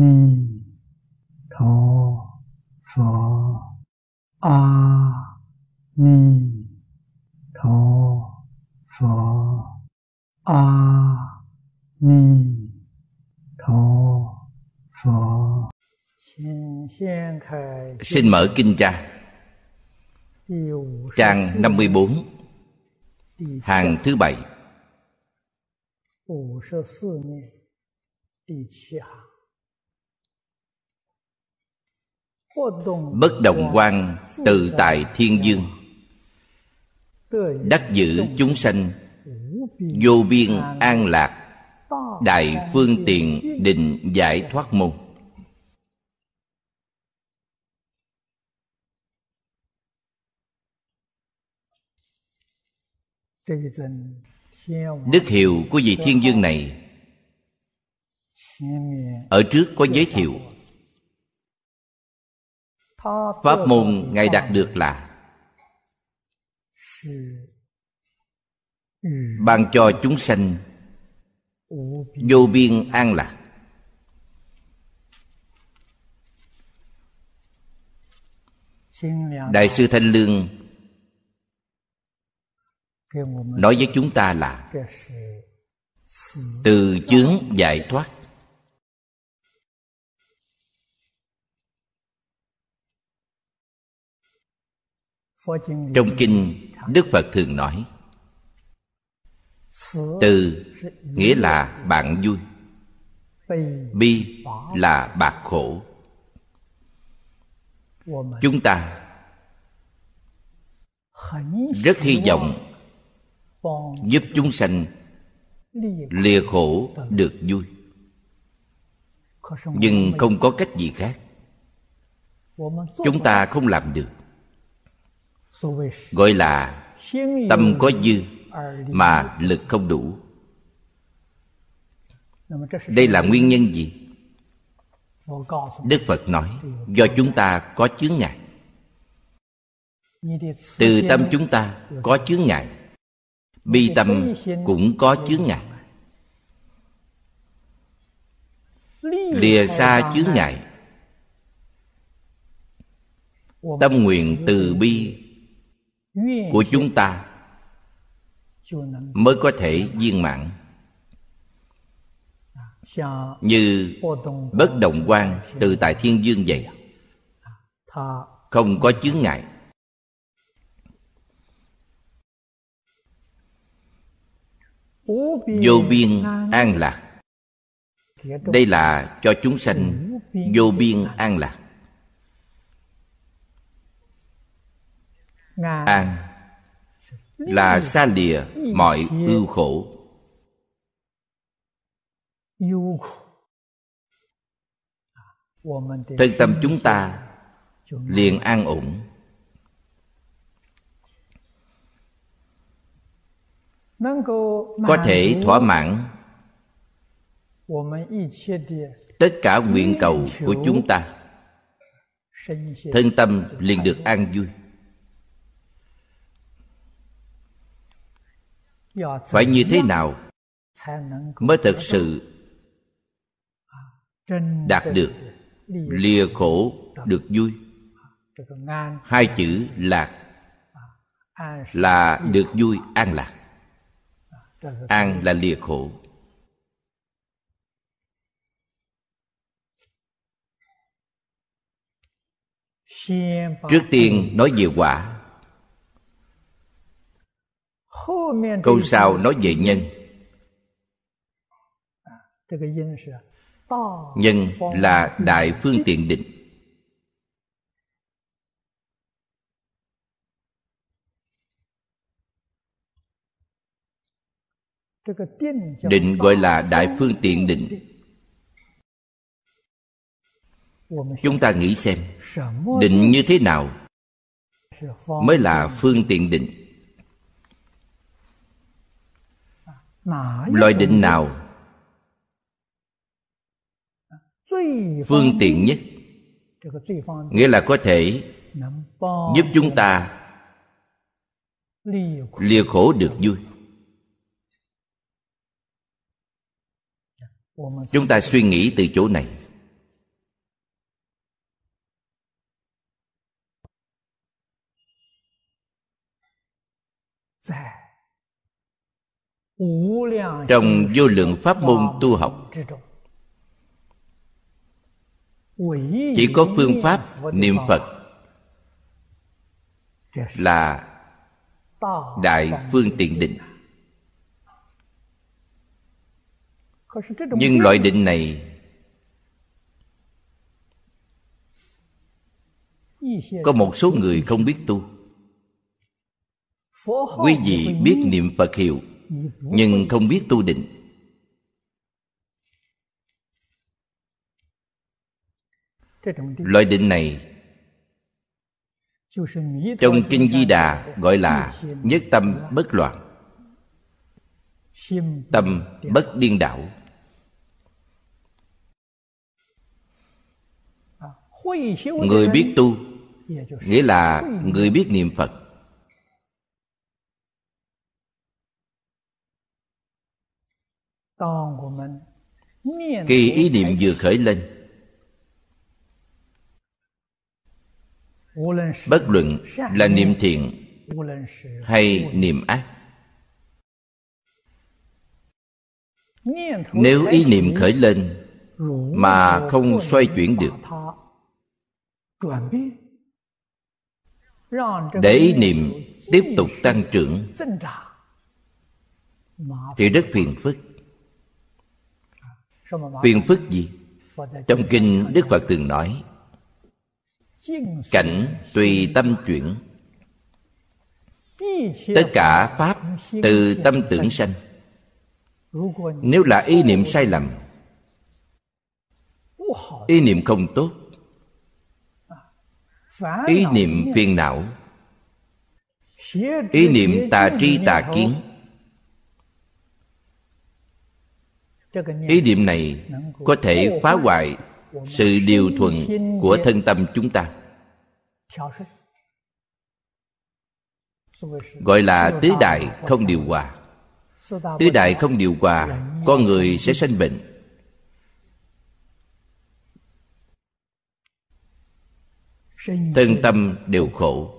ni tho pho. A ni tho pho. A ni tho pho. Xin mở kinh ra Trang 54 Hàng thứ bảy. Bất động quan tự tại thiên dương. Đắc giữ chúng sanh, Vô biên an lạc, Đại phương tiện định giải thoát môn. Đức hiệu của vị thiên dương này, Ở trước có giới thiệu. Pháp môn Ngài đạt được là Ban cho chúng sanh Vô biên an lạc. Đại sư Thanh Lương nói với chúng ta là từ chướng giải thoát trong kinh, đức phật thường nói, từ nghĩa là bạn vui, bi là bạc khổ. Chúng ta rất hy vọng giúp chúng sanh lìa khổ được vui. Nhưng không có cách gì khác. Chúng ta không làm được gọi là tâm có dư mà lực không đủ. Đây là nguyên nhân gì? Đức phật nói, do chúng ta có chướng ngại. Từ tâm chúng ta có chướng ngại, bi tâm cũng có chướng ngại. Lìa xa chướng ngại, tâm nguyện từ bi của chúng ta mới có thể viên mãn. Như bất động quan từ tại thiên dương vậy, không có chướng ngại. Vô biên an lạc, đây là cho chúng sanh vô biên an lạc. An là xa lìa mọi ưu khổ. Thân tâm chúng ta liền an ổn. Có thể thỏa mãn tất cả nguyện cầu của chúng ta. thân tâm liền được an vui phải như thế nào mới thực sự đạt được lìa khổ được vui? Hai chữ lạc là được vui an lạc. An là lìa khổ. Trước tiên nói về quả câu sau nói về nhân. nhân là đại phương tiện định. định gọi là đại phương tiện định. chúng ta nghĩ xem định như thế nào mới là phương tiện định loại định nào? Phương tiện nhất. Nghĩa là có thể giúp chúng ta lìa khổ. được vui. Chúng ta suy nghĩ từ chỗ này trong vô lượng pháp môn tu học. chỉ có phương pháp niệm phật là đại phương tiện định. nhưng loại định này có một số người không biết tu. quý vị biết niệm phật hiệu nhưng không biết tu định. Loại định này trong kinh di đà gọi là nhất tâm bất loạn, tâm bất điên đảo. Người biết tu nghĩa là người biết niệm phật. Khi ý niệm vừa khởi lên bất luận là niệm thiện hay niệm ác. Nếu ý niệm khởi lên mà không xoay chuyển được để ý niệm tiếp tục tăng trưởng thì rất phiền phức phiền phức gì? Trong kinh đức phật từng nói cảnh tùy tâm chuyển. Tất cả pháp từ tâm tưởng sanh. Nếu là ý niệm sai lầm ý niệm không tốt ý niệm phiền não ý niệm tà tri tà kiến ý niệm này có thể phá hoại sự điều thuận của thân tâm chúng ta. Gọi là tứ đại không điều hòa. Tứ đại không điều hòa, con người sẽ sanh bệnh. Thân tâm đều khổ.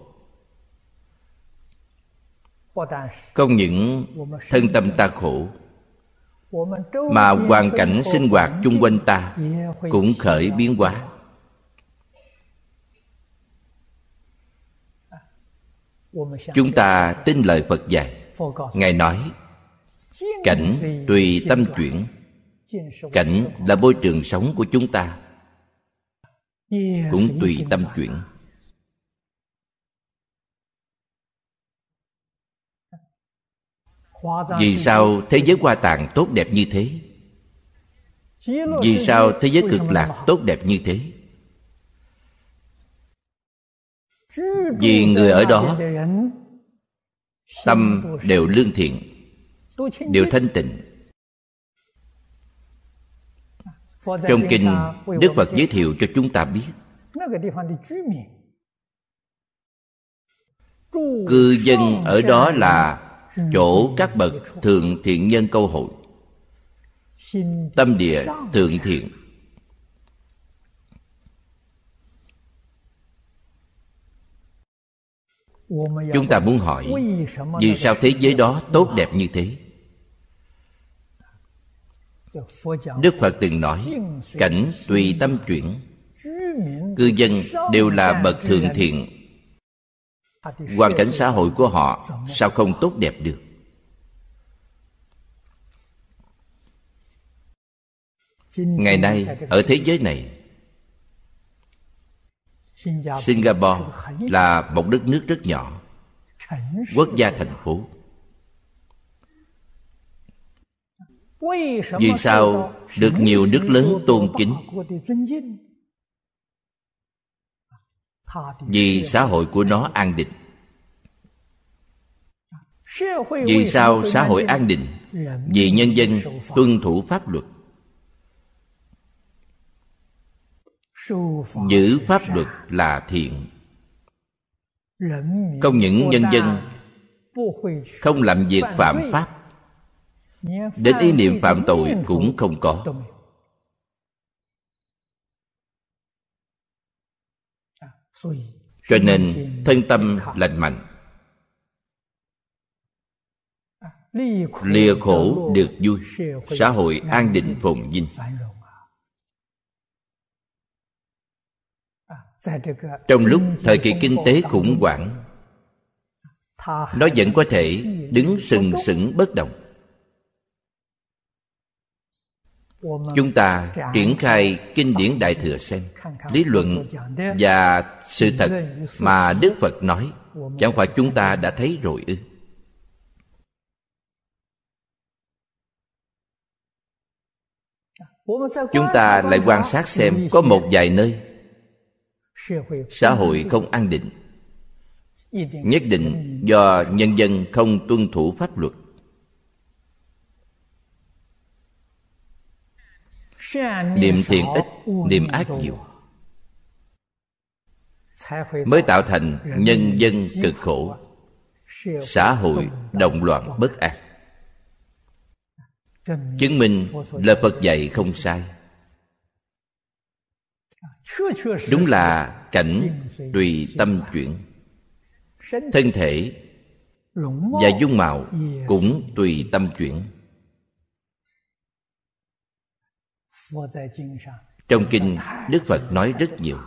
Không những thân tâm ta khổ mà hoàn cảnh sinh hoạt chung quanh ta cũng khởi biến hóa. Chúng ta tin lời phật dạy. Ngài nói cảnh tùy tâm chuyển. Cảnh là môi trường sống của chúng ta cũng tùy tâm chuyển vì sao thế giới hoa tạng tốt đẹp như thế? Vì sao thế giới cực lạc tốt đẹp như thế? Vì người ở đó tâm đều lương thiện đều thanh tịnh. Trong kinh đức phật giới thiệu cho chúng ta biết cư dân ở đó là chỗ các bậc thượng thiện nhân câu hội. Tâm địa thượng thiện. Chúng ta muốn hỏi, vì sao thế giới đó tốt đẹp như thế? Đức phật từng nói, cảnh tùy tâm chuyển. Cư dân đều là bậc thượng thiện hoàn cảnh xã hội của họ sao không tốt đẹp được? Ngày nay, ở thế giới này, singapore là một đất nước rất nhỏ, quốc gia thành phố. Vì sao được nhiều nước lớn tôn kính? Vì xã hội của nó an định. Vì sao xã hội an định? Vì nhân dân tuân thủ pháp luật. Giữ pháp luật là thiện. Không những nhân dân không làm việc phạm pháp, đến ý niệm phạm tội cũng không có. Cho nên thân tâm lành mạnh. Lìa khổ được vui, xã hội an định phồn vinh. Trong lúc thời kỳ kinh tế khủng hoảng, nó vẫn có thể đứng sừng sững bất động. Chúng ta triển khai kinh điển đại thừa xem, lý luận và sự thật mà đức phật nói. Chẳng phải chúng ta đã thấy rồi ư? Chúng ta lại quan sát xem có một vài nơi xã hội không an định, nhất định do nhân dân không tuân thủ pháp luật. Niệm thiện ít, niệm ác nhiều. Mới tạo thành nhân dân cực khổ, xã hội động loạn bất an. Chứng minh lời phật dạy không sai. Đúng là cảnh tùy tâm chuyển. Thân thể và dung mạo cũng tùy tâm chuyển. Trong kinh, đức phật nói rất nhiều.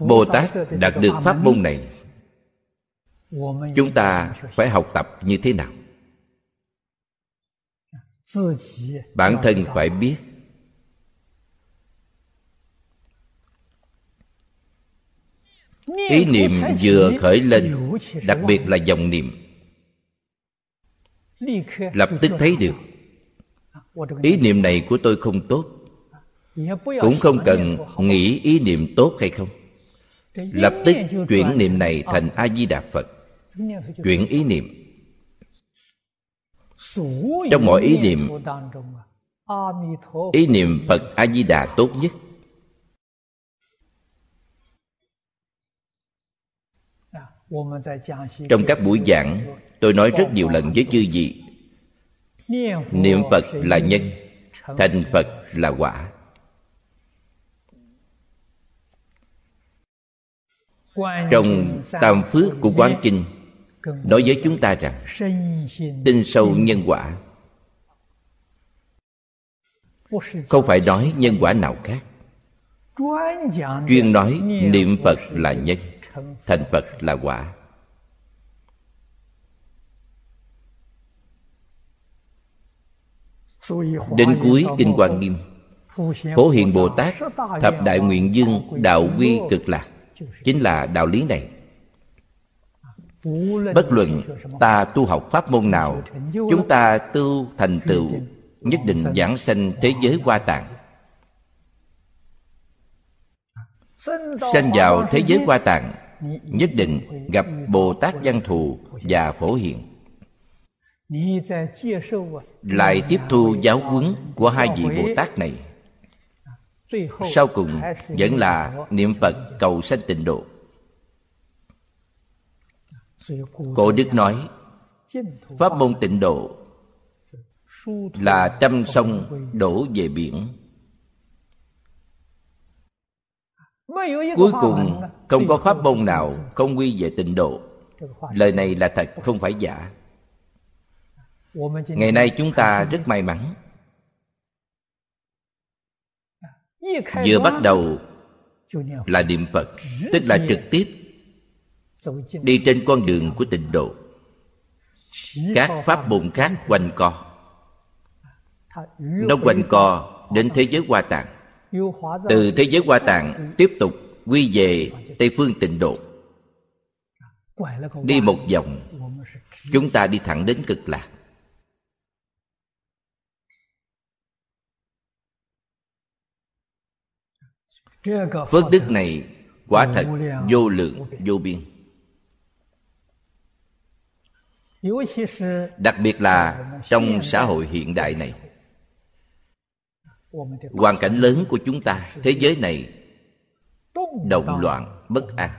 Bồ tát đạt được pháp môn này. Chúng ta phải học tập như thế nào? Bản thân phải biết ý niệm vừa khởi lên đặc biệt là dòng niệm. Lập tức thấy được. Ý niệm này của tôi không tốt. Cũng không cần nghĩ ý niệm tốt hay không. Lập tức chuyển niệm này thành a di đà phật. Chuyển ý niệm. Trong mọi ý niệm ý niệm phật a di đà tốt nhất trong các buổi giảng, tôi nói rất nhiều lần với chư vị. Niệm phật là nhân, thành phật là quả. Trong tam phước của quán kinh, nói với chúng ta rằng, tin sâu nhân quả. Không phải nói nhân quả nào khác. Chuyên nói niệm phật là nhân thành phật là quả. Đến cuối kinh quan nghiêm, phổ hiền bồ tát, thập đại nguyện dương đạo quy cực lạc, chính là đạo lý này. Bất luận ta tu học pháp môn nào, chúng ta tu thành tựu, nhất định giảng sanh thế giới hoa tạng. Sanh vào thế giới hoa tạng nhất định gặp bồ tát văn thù và phổ hiền. Lại tiếp thu giáo huấn của hai vị bồ tát này. Sau cùng vẫn là niệm phật cầu sanh tịnh độ. Cổ đức nói, pháp môn tịnh độ là trăm sông đổ về biển. Cuối cùng, không có pháp môn nào không quy về tịnh độ. Lời này là thật, không phải giả. Ngày nay chúng ta rất may mắn. Vừa bắt đầu là niệm phật, tức là trực tiếp đi trên con đường của tịnh độ. Các pháp môn khác quanh co. Nó quanh co đến thế giới hoa tạng từ thế giới hoa tạng tiếp tục quy về tây phương tịnh độ. Đi một vòng, chúng ta đi thẳng đến cực lạc. Phước đức này quả thật vô lượng, vô biên. Đặc biệt là trong xã hội hiện đại này hoàn cảnh lớn của chúng ta, thế giới này động loạn, bất an.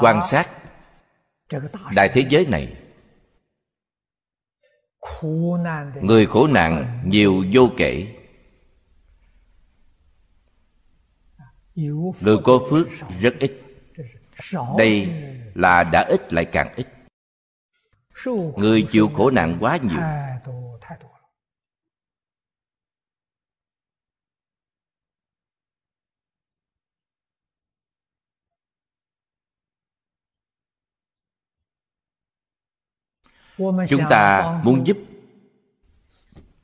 Quan sát đại thế giới này. Người khổ nạn nhiều vô kể. Người có phước rất ít. Đây là đã ít lại càng ít người chịu khổ nạn quá nhiều. Chúng ta muốn giúp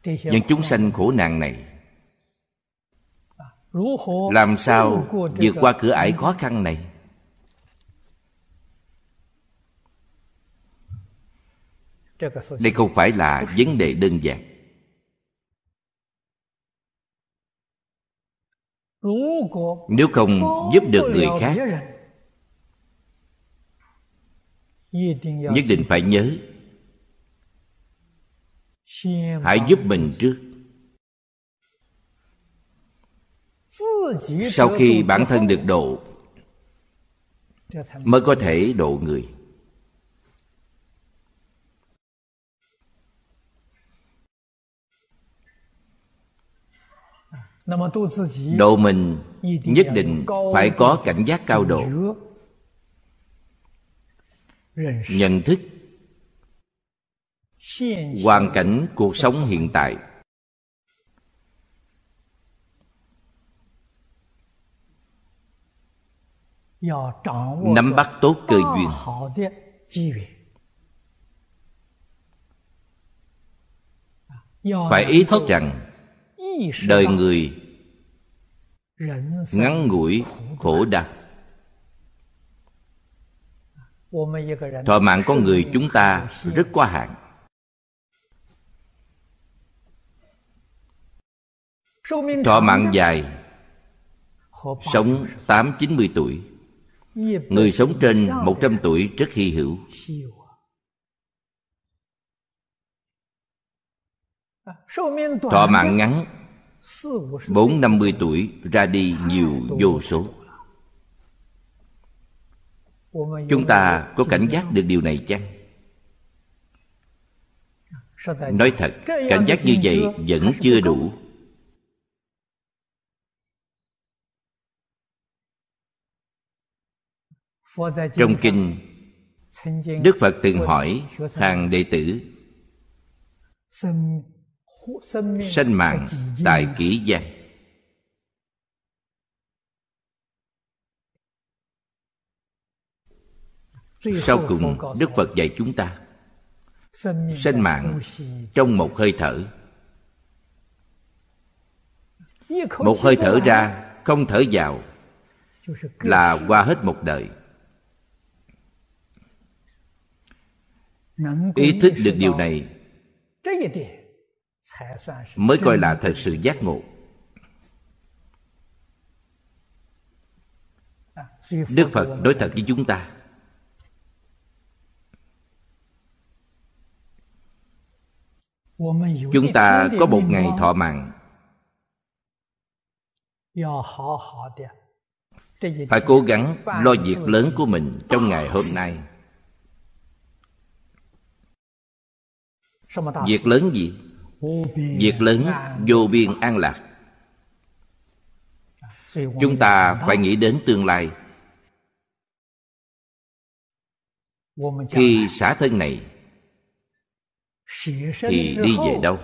những chúng sanh khổ nạn này. Làm sao vượt qua cửa ải khó khăn này? Đây không phải là vấn đề đơn giản. Nếu không giúp được người khác nhất định phải nhớ. Hãy giúp mình trước. Sau khi bản thân được độ mới có thể độ người độ mình nhất định phải có cảnh giác cao độ. Nhận thức. Hoàn cảnh cuộc sống hiện tại. Nắm bắt tốt cơ duyên. phải ý thức. rằng đời người ngắn ngủi khổ đau thọ mạng con người chúng ta rất có hạn. Thọ mạng dài sống tám chín mươi tuổi. Người sống trên một trăm tuổi rất hy hữu. Thọ mạng ngắn bốn năm mươi tuổi ra đi nhiều vô số. Chúng ta có cảnh giác được điều này chăng? Nói thật cảnh giác như vậy vẫn chưa đủ. Trong kinh đức phật từng hỏi hàng đệ tử sanh mạng tại kỷ gian sau cùng đức phật dạy chúng ta sanh mạng trong một hơi thở. Một hơi thở ra không thở vào là qua hết một đời. Ý thức được điều này mới coi là thật sự giác ngộ。đức phật nói thật với chúng ta chúng ta có một ngày thọ mạng。phải cố gắng lo việc lớn của mình trong ngày hôm nay việc lớn gì việc lớn, vô biên an lạc. Chúng ta phải nghĩ đến tương lai. Khi xả thân này, thì đi về đâu?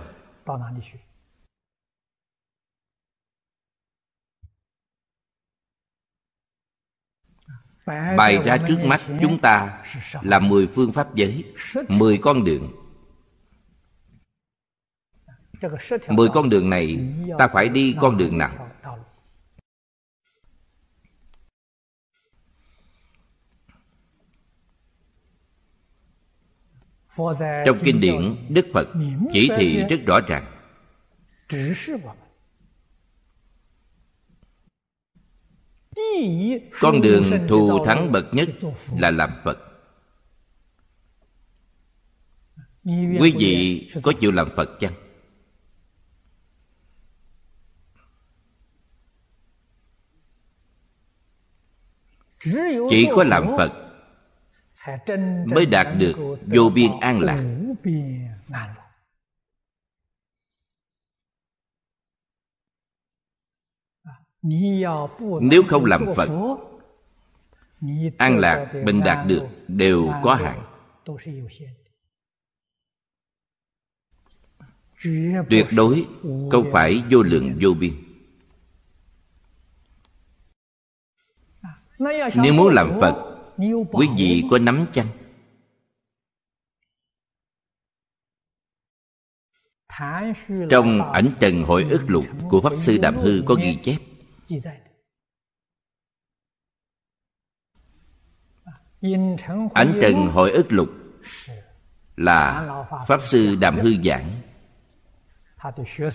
Bày ra trước mắt chúng ta là mười phương pháp giới, mười con đường mười con đường này ta phải đi con đường nào? Trong kinh điển đức phật chỉ thị rất rõ ràng. Con đường thù thắng bậc nhất là làm phật. Quý vị có chịu làm phật chăng chỉ có làm phật mới đạt được vô biên an lạc. Nếu không làm phật an lạc mình đạt được đều có hạn. Tuyệt đối không phải vô lượng vô biên. Nếu muốn làm phật quý vị có nắm chăng? Trong ảnh trần hội ức lục của pháp sư đạm hư có ghi chép. Ảnh trần hội ức lục là pháp sư đàm hư giảng.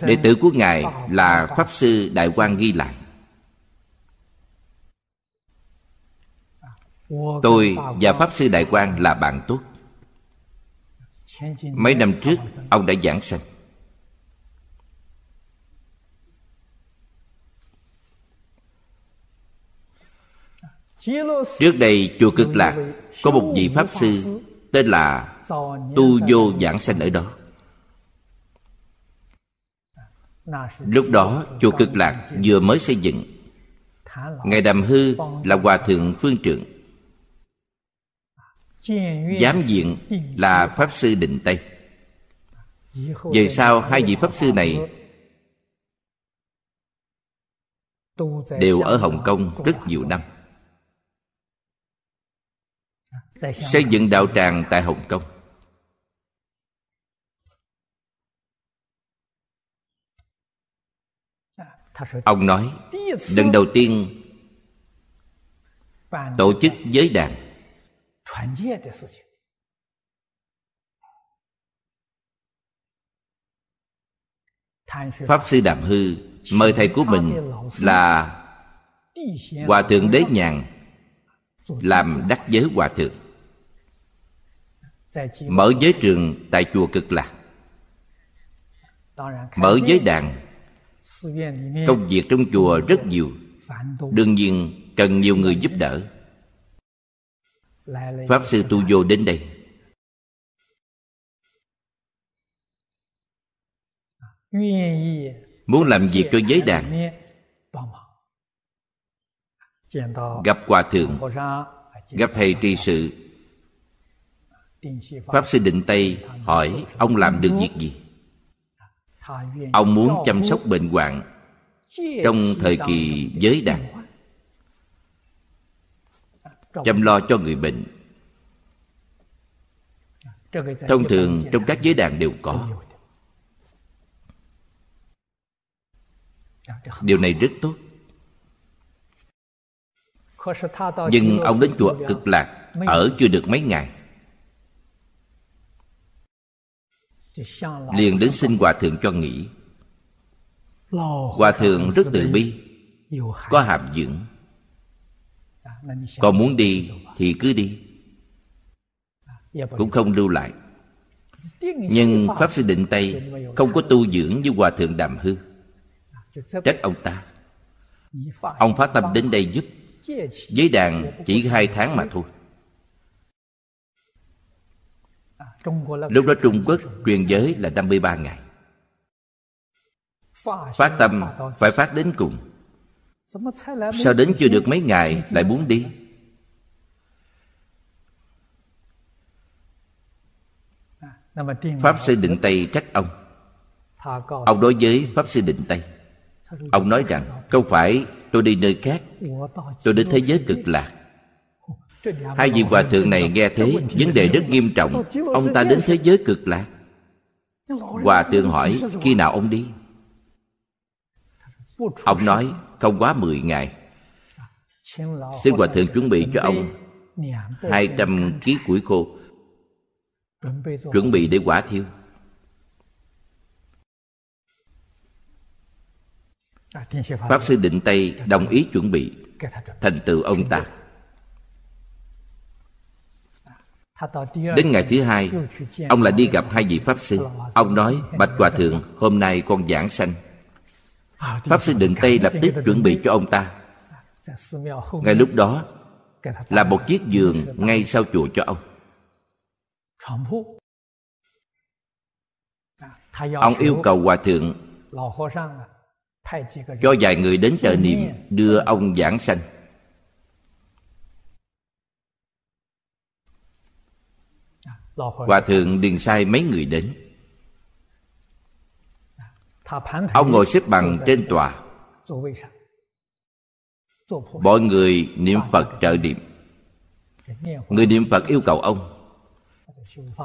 Đệ tử của ngài là pháp sư đại quang ghi lại. Tôi và pháp sư đại quang là bạn tốt. Mấy năm trước ông đã giảng sanh. Trước đây chùa cực lạc có một vị pháp sư tên là tu vô giảng sanh ở đó. Lúc đó chùa cực lạc vừa mới xây dựng. Ngài đàm hư là hòa thượng phương trượng giám diện là pháp sư định tây. Về sau, hai vị pháp sư này đều ở hồng kông rất nhiều năm. Xây dựng đạo tràng tại hồng kông. Ông nói, lần đầu tiên tổ chức giới đàn pháp sư đàm hư mời thầy của mình là hòa thượng đế nhàn làm đắc giới hòa thượng. Mở giới trường tại chùa cực lạc. Mở giới đàn, công việc trong chùa rất nhiều, đương nhiên cần nhiều người giúp đỡ pháp sư tu vô đến đây. Muốn làm việc cho giới đàn? gặp hòa thượng gặp thầy trì sự. Pháp sư định tây hỏi ông làm được việc gì? Ông muốn chăm sóc bệnh hoạn trong thời kỳ giới đàn chăm lo cho người bệnh. Thông thường trong các giới đàn đều có. điều này rất tốt. Nhưng ông đến chùa cực lạc ở chưa được mấy ngày. Liền đến xin hòa thượng cho nghỉ. Hòa thượng rất từ bi có hàm dưỡng còn muốn đi thì cứ đi. Cũng không lưu lại. Nhưng pháp sư định tây không có tu dưỡng như hòa thượng đàm hư. Trách ông ta. Ông phát tâm đến đây giúp. Với đàn chỉ hai tháng mà thôi. Lúc đó Trung Quốc truyền giới là 53 ngày. Phát tâm phải phát đến cùng. Sao đến chưa được mấy ngày, lại muốn đi? Pháp Sư Định Tây trách ông. Ông đối với Pháp Sư Định Tây. Ông nói rằng, Không phải tôi đi nơi khác, Tôi đến thế giới cực lạc. Hai vị hòa thượng này nghe thế, Vấn đề rất nghiêm trọng. Ông ta đến thế giới cực lạc. Hòa thượng hỏi, Khi nào ông đi? Ông nói không quá 10 ngày. Xin Hòa Thượng chuẩn bị cho ông 200 ký củi khô. Chuẩn bị để quả thiêu. Pháp Sư Định Tây đồng ý chuẩn bị. Thành tựu ông ta. Đến ngày thứ hai, Ông lại đi gặp hai vị Pháp Sư. Ông nói, Bạch Hòa Thượng, Hôm nay con giảng sanh. Pháp Sư Định Tây lập tức chuẩn bị cho ông ta. Ngay lúc đó Là một chiếc giường ngay sau chùa cho ông. Ông yêu cầu Hòa Thượng cho vài người đến trợ niệm đưa ông giảng sanh. Hòa thượng điền sai mấy người đến ông ngồi xếp bằng trên tòa. mọi người niệm phật trợ niệm. Người niệm phật yêu cầu ông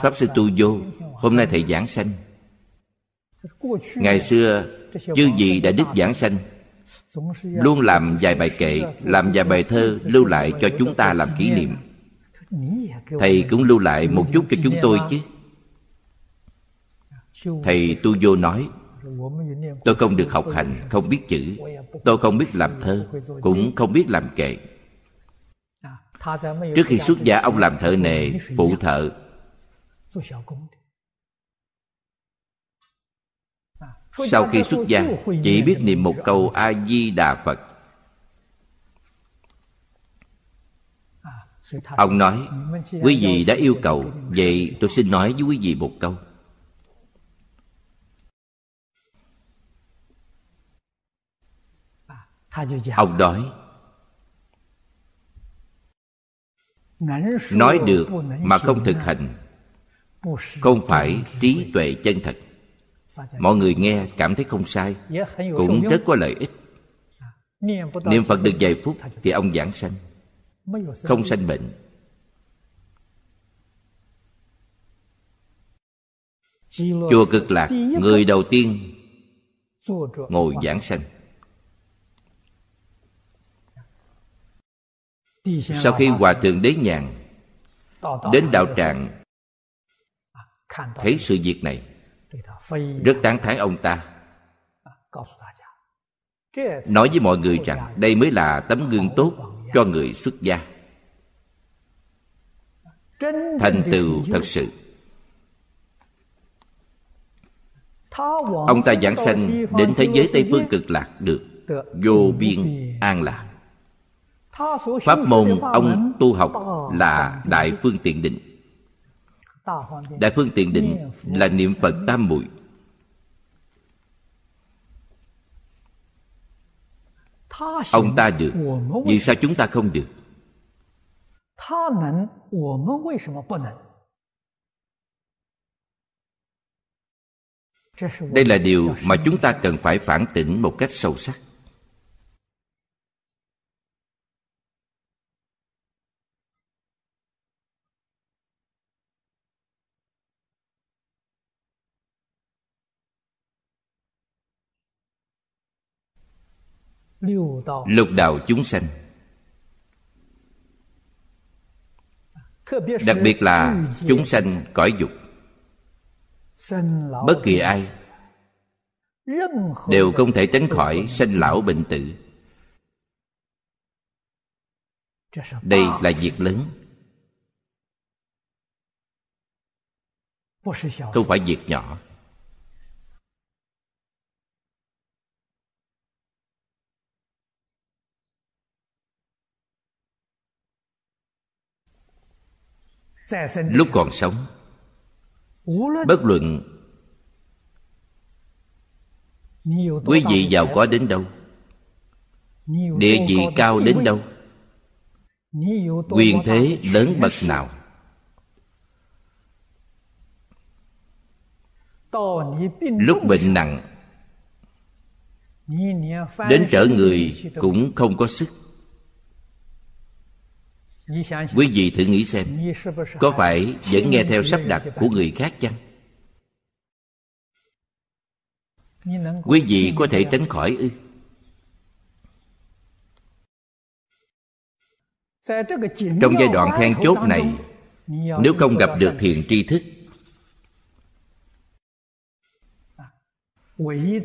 pháp sư tu vô hôm nay thầy giảng sanh. Ngày xưa chư gì đã đức giảng sanh. Luôn làm vài bài kệ làm vài bài thơ lưu lại cho chúng ta làm kỷ niệm. Thầy cũng lưu lại một chút cho chúng tôi chứ. Thầy tu vô nói tôi không được học hành, không biết chữ. Tôi không biết làm thơ, cũng không biết làm kệ. Trước khi xuất gia, ông làm thợ nề, phụ thợ. Sau khi xuất gia, chỉ biết niệm một câu a di đà phật. Ông nói, quý vị đã yêu cầu, vậy tôi xin nói với quý vị một câu. Ông nói nói được mà không thực hành không phải trí tuệ chân thật。mọi người nghe cảm thấy không sai cũng rất có lợi ích。niệm phật được vài phút thì ông giảng sanh không sanh bệnh。chùa cực lạc người đầu tiên ngồi giảng sanh sau khi hòa thượng đế nhàn đến đạo tràng, thấy sự việc này, rất tán thán ông ta. Nói với mọi người rằng đây mới là tấm gương tốt cho người xuất gia. Thành tựu thật sự. Ông ta giảng sanh đến thế giới tây phương cực lạc được vô biên an lạc pháp môn ông tu học là đại phương tiện định. Đại phương tiện định là niệm phật tam muội. Ông ta được, vì sao chúng ta không được? Đây là điều mà chúng ta cần phải phản tỉnh một cách sâu sắc. Lục đạo chúng sanh. Đặc biệt là chúng sanh cõi dục. Bất kỳ ai đều không thể tránh khỏi sanh lão bệnh tử. Đây là việc lớn. Không phải việc nhỏ lúc còn sống bất luận quý vị giàu có đến đâu địa vị cao đến đâu quyền thế lớn bậc nào. Lúc bệnh nặng đến trở người cũng không có sức quý vị thử nghĩ xem có phải vẫn nghe theo sắp đặt của người khác chăng? quý vị có thể tránh khỏi ư? trong giai đoạn then chốt này nếu không gặp được thiền tri thức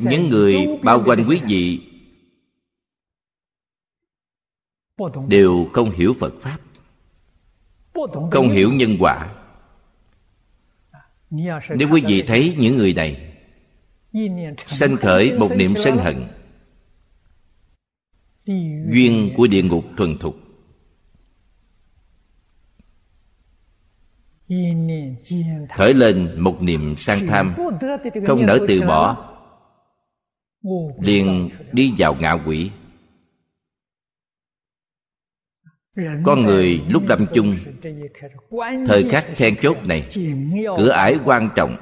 những người bao quanh quý vị đều không hiểu phật pháp không hiểu nhân quả. Nếu quý vị thấy những người này, sanh khởi một niệm sân hận, duyên của địa ngục thuần thục. Khởi lên một niệm sang tham, không nỡ từ bỏ, liền đi vào ngạ quỷ. Con người lúc lâm chung, thời khắc then chốt này, cửa ải quan trọng.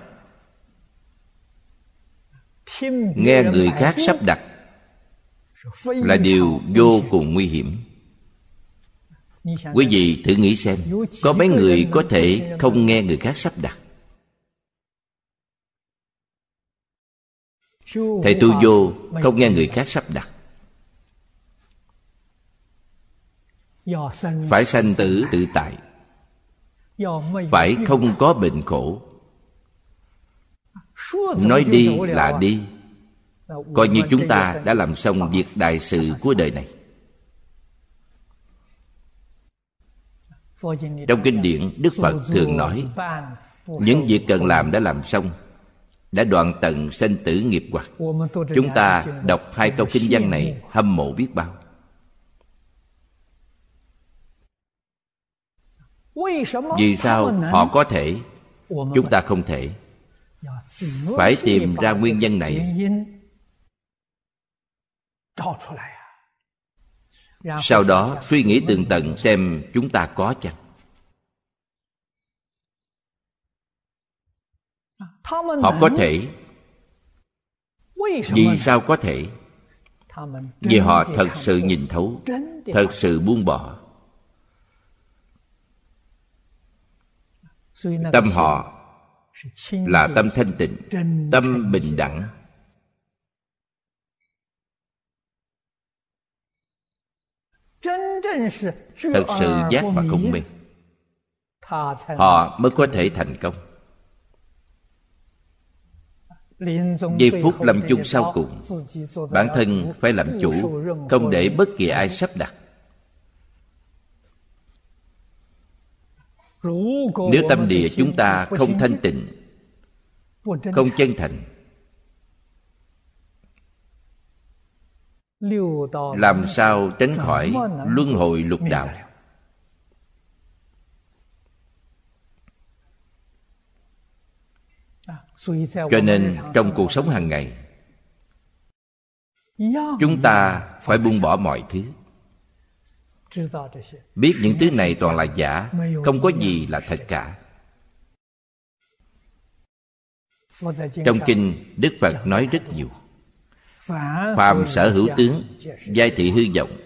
Nghe người khác sắp đặt là điều vô cùng nguy hiểm. Quý vị thử nghĩ xem, có mấy người có thể không nghe người khác sắp đặt? Thầy tu vô không nghe người khác sắp đặt. Phải sanh tử tự tại. Phải không có bệnh khổ. Nói đi là đi. Coi như chúng ta đã làm xong việc đại sự của đời này. Trong kinh điển đức phật thường nói những việc cần làm đã làm xong đã đoạn tận sinh tử nghiệp hoặc chúng ta đọc hai câu kinh văn này hâm mộ biết bao vì sao họ có thể? Chúng ta không thể. Phải tìm ra nguyên nhân này. Sau đó suy nghĩ tường tận xem chúng ta có chăng? Họ có thể. Vì sao có thể? Vì họ thật sự nhìn thấu thật sự buông bỏ tâm họ là tâm thanh tịnh tâm bình đẳng. Thật sự giác mà không mê họ mới có thể thành công. Giây phút lâm chung sau cùng bản thân phải làm chủ không để bất kỳ ai sắp đặt nếu tâm địa chúng ta không thanh tịnh không chân thành làm sao tránh khỏi luân hồi lục đạo? cho nên trong cuộc sống hàng ngày chúng ta phải buông bỏ mọi thứ biết những thứ này toàn là giả không có gì là thật cả. Trong kinh đức phật nói rất nhiều. Phàm sở hữu tướng giai thị hư vọng.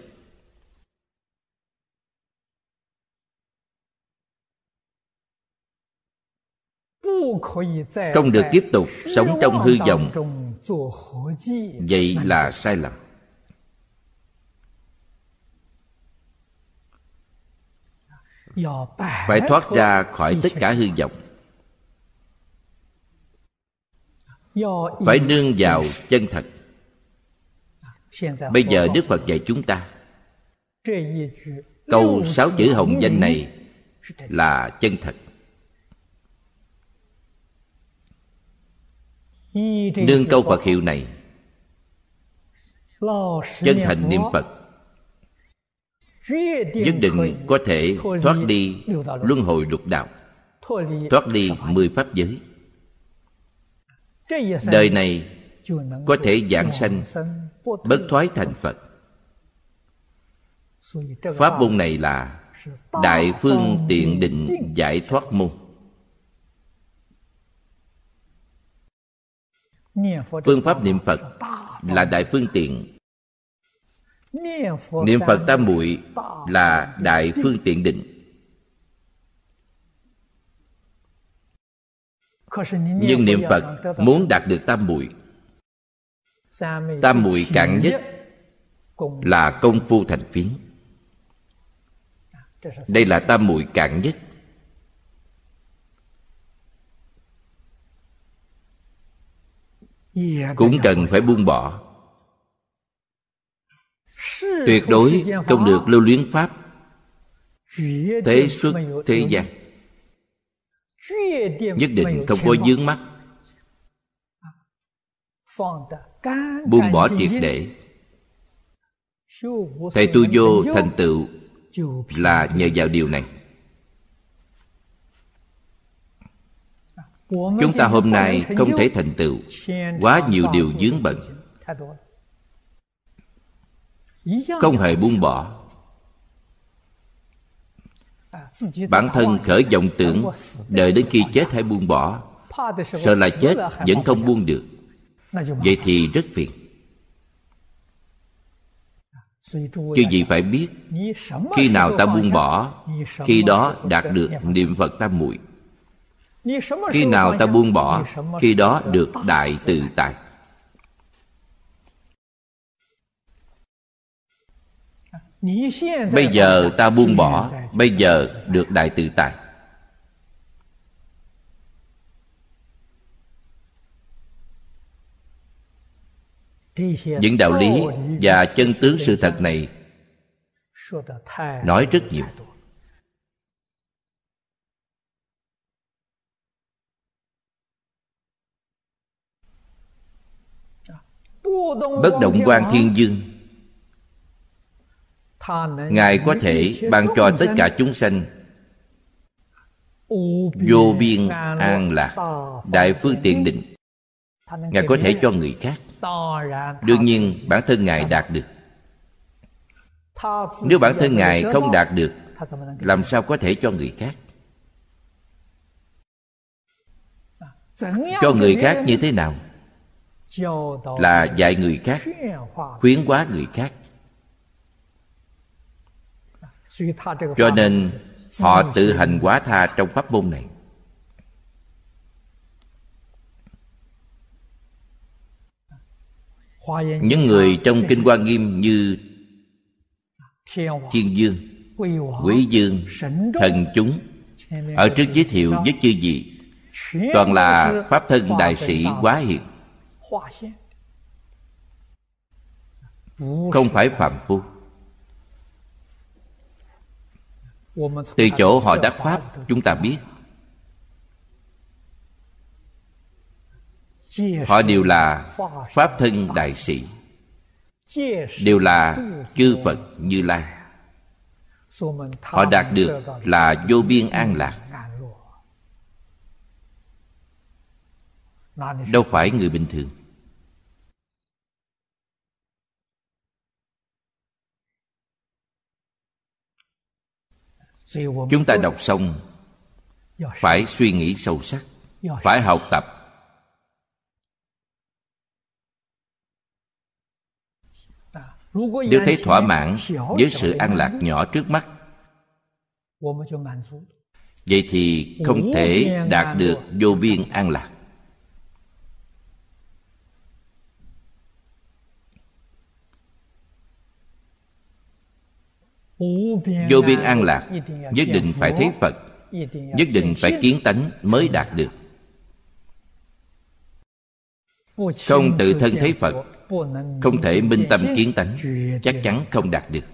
Không được tiếp tục sống trong hư vọng. Vậy là sai lầm phải thoát ra khỏi tất cả hư vọng. Phải nương vào chân thật. Bây giờ đức phật dạy chúng ta câu sáu chữ hồng danh này là chân thật. Nương câu phật. Hiệu này chân thành niệm phật nhất định có thể thoát đi luân hồi lục đạo, thoát đi mười pháp giới. Đời này có thể giảng sanh bất thoái thành phật. Pháp môn này là đại phương tiện định giải thoát môn. Phương pháp niệm phật là đại phương tiện niệm phật tam muội là đại phương tiện định. Nhưng niệm phật muốn đạt được tam muội. Tam muội cạn nhất là công phu thành phiến. Đây là tam muội cạn nhất. Cũng cần phải buông bỏ tuyệt đối không được lưu luyến pháp. Thế xuất thế gian. Nhất định không có dướng mắt. Buông bỏ triệt để. Thầy tu vô thành tựu là nhờ vào điều này. Chúng ta hôm nay không thể thành tựu. Quá nhiều điều dướng bận không hề buông bỏ. Bản thân khởi vọng tưởng đợi đến khi chết hay buông bỏ sợ là chết vẫn không buông được. Vậy thì rất phiền. Chư gì phải biết khi nào ta buông bỏ khi đó đạt được niệm phật tam muội. Khi nào ta buông bỏ khi đó được đại tự tại bây giờ ta buông bỏ. Bây giờ được đại tự tại. Những đạo lý và chân tướng sự thật này nói rất nhiều. Bất động quan thiên dương ngài có thể ban cho tất cả chúng sanh. Vô biên an lạc, đại phương tiện định. Ngài có thể cho người khác. Đương nhiên, bản thân ngài đạt được. Nếu bản thân ngài không đạt được, làm sao có thể cho người khác? Cho người khác như thế nào? Là dạy người khác, khuyến hóa người khác cho nên họ tự hành quá tha trong pháp môn này. Những người trong kinh hoa nghiêm như thiên dương quý dương thần chúng ở trước giới thiệu với chư gì toàn là pháp thân đại sĩ quá hiện không phải phạm phu từ chỗ họ đắc pháp chúng ta biết. Họ đều là pháp thân đại sĩ. Đều là chư phật như lai. Họ đạt được là vô biên an lạc. Đâu phải người bình thường. Chúng ta đọc xong, phải suy nghĩ sâu sắc, phải học tập. Nếu thấy thỏa mãn với sự an lạc nhỏ trước mắt, vậy thì không thể đạt được vô biên an lạc. Vô biên an lạc, nhất định phải thấy phật, nhất định phải kiến tánh mới đạt được. Không tự thân thấy phật, không thể minh tâm kiến tánh, chắc chắn không đạt được.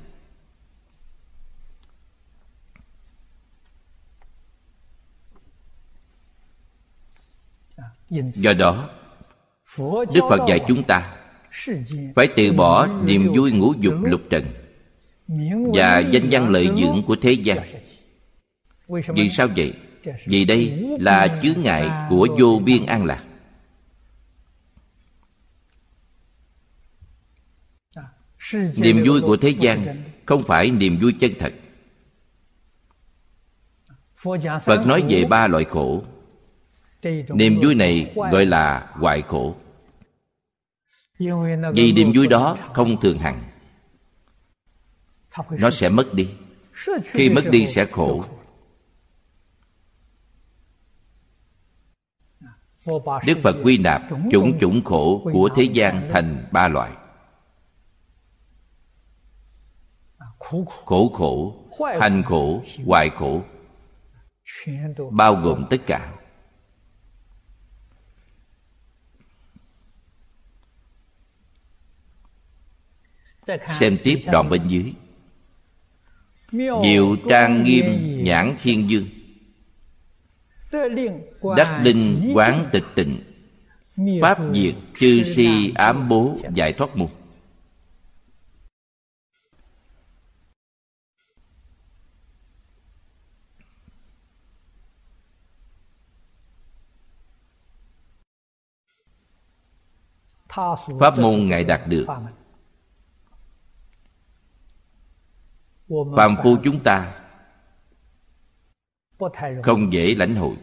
Do đó, đức phật dạy chúng ta phải từ bỏ niềm vui ngũ dục lục trần và danh văn lợi dưỡng của thế gian. Vì sao vậy? Vì đây là chướng ngại của vô biên an lạc. Niềm vui của thế gian không phải niềm vui chân thật. Phật nói về ba loại khổ. Niềm vui này gọi là hoại khổ. Vì niềm vui đó không thường hằng nó sẽ mất đi. khi mất đi sẽ khổ. Đức phật quy nạp chủng chủng khổ của thế gian thành ba loại. Khổ khổ hành khổ hoại khổ bao gồm tất cả. Xem tiếp đoạn bên dưới diệu trang nghiêm nhãn thiên dương. Đắc linh quán tịch tịnh. Pháp diệt chư si ám bố giải thoát mục pháp môn ngài đạt được. Phàm phu chúng ta không dễ lãnh hội.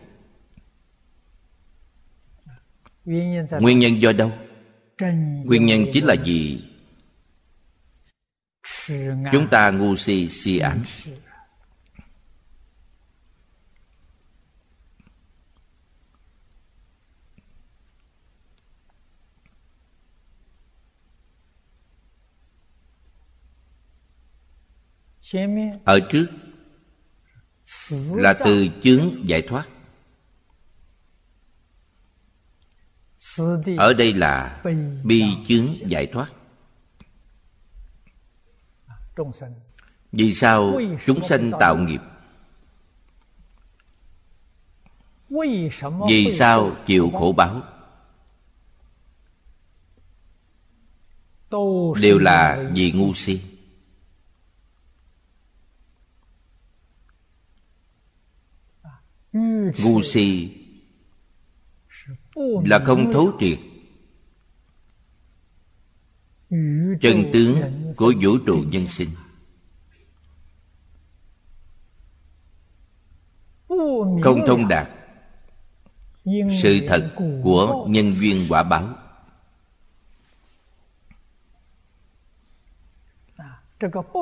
Nguyên nhân do đâu? Nguyên nhân chính là gì? chúng ta ngu si si ám ở trước là từ chướng giải thoát. Ở đây là bi chướng giải thoát. Vì sao chúng sanh tạo nghiệp? Vì sao chịu khổ báo? Đều là vì ngu si ngu si là không thấu triệt. Chân tướng của vũ trụ nhân sinh. Không thông đạt sự thật của nhân duyên quả báo.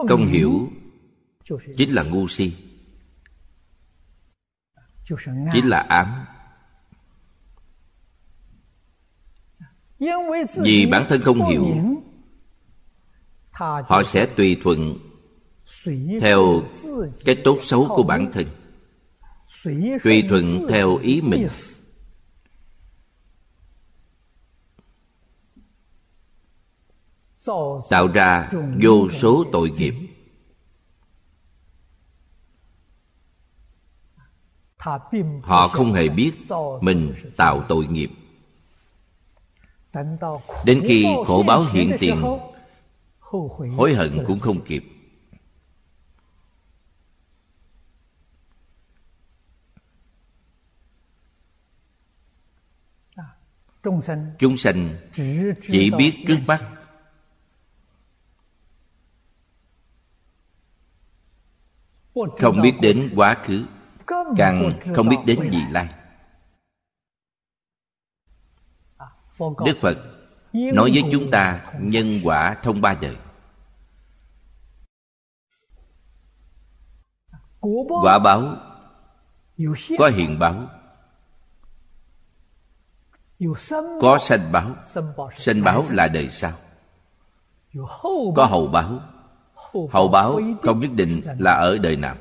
Không hiểu chính là ngu si chính là ám. Vì bản thân không hiểu họ sẽ tùy thuận theo cái tốt xấu của bản thân. Tùy thuận theo ý mình. Tạo ra vô số tội nghiệp họ không hề biết mình tạo tội nghiệp. Đến khi khổ báo hiện tiền hối hận cũng không kịp. Chúng sanh chỉ biết trước mắt. Không biết đến quá khứ càng không biết đến vị lai. Đức phật nói với chúng ta nhân quả thông ba đời. Quả báo có hiện báo có sanh báo sanh báo là đời sau. Có hậu báo. Hậu báo không nhất định là ở đời nào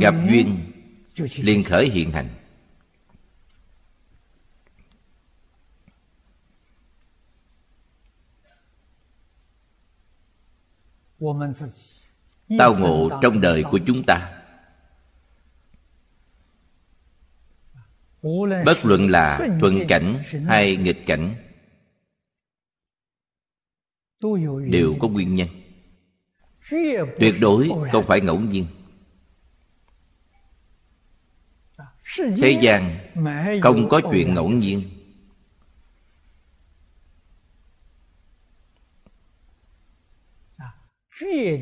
gặp duyên liền khởi hiện hành. Tao ngộ trong đời của chúng ta. Bất luận là thuận cảnh hay nghịch cảnh đều có nguyên nhân. Tuyệt đối không phải ngẫu nhiên thế gian không có chuyện ngẫu nhiên.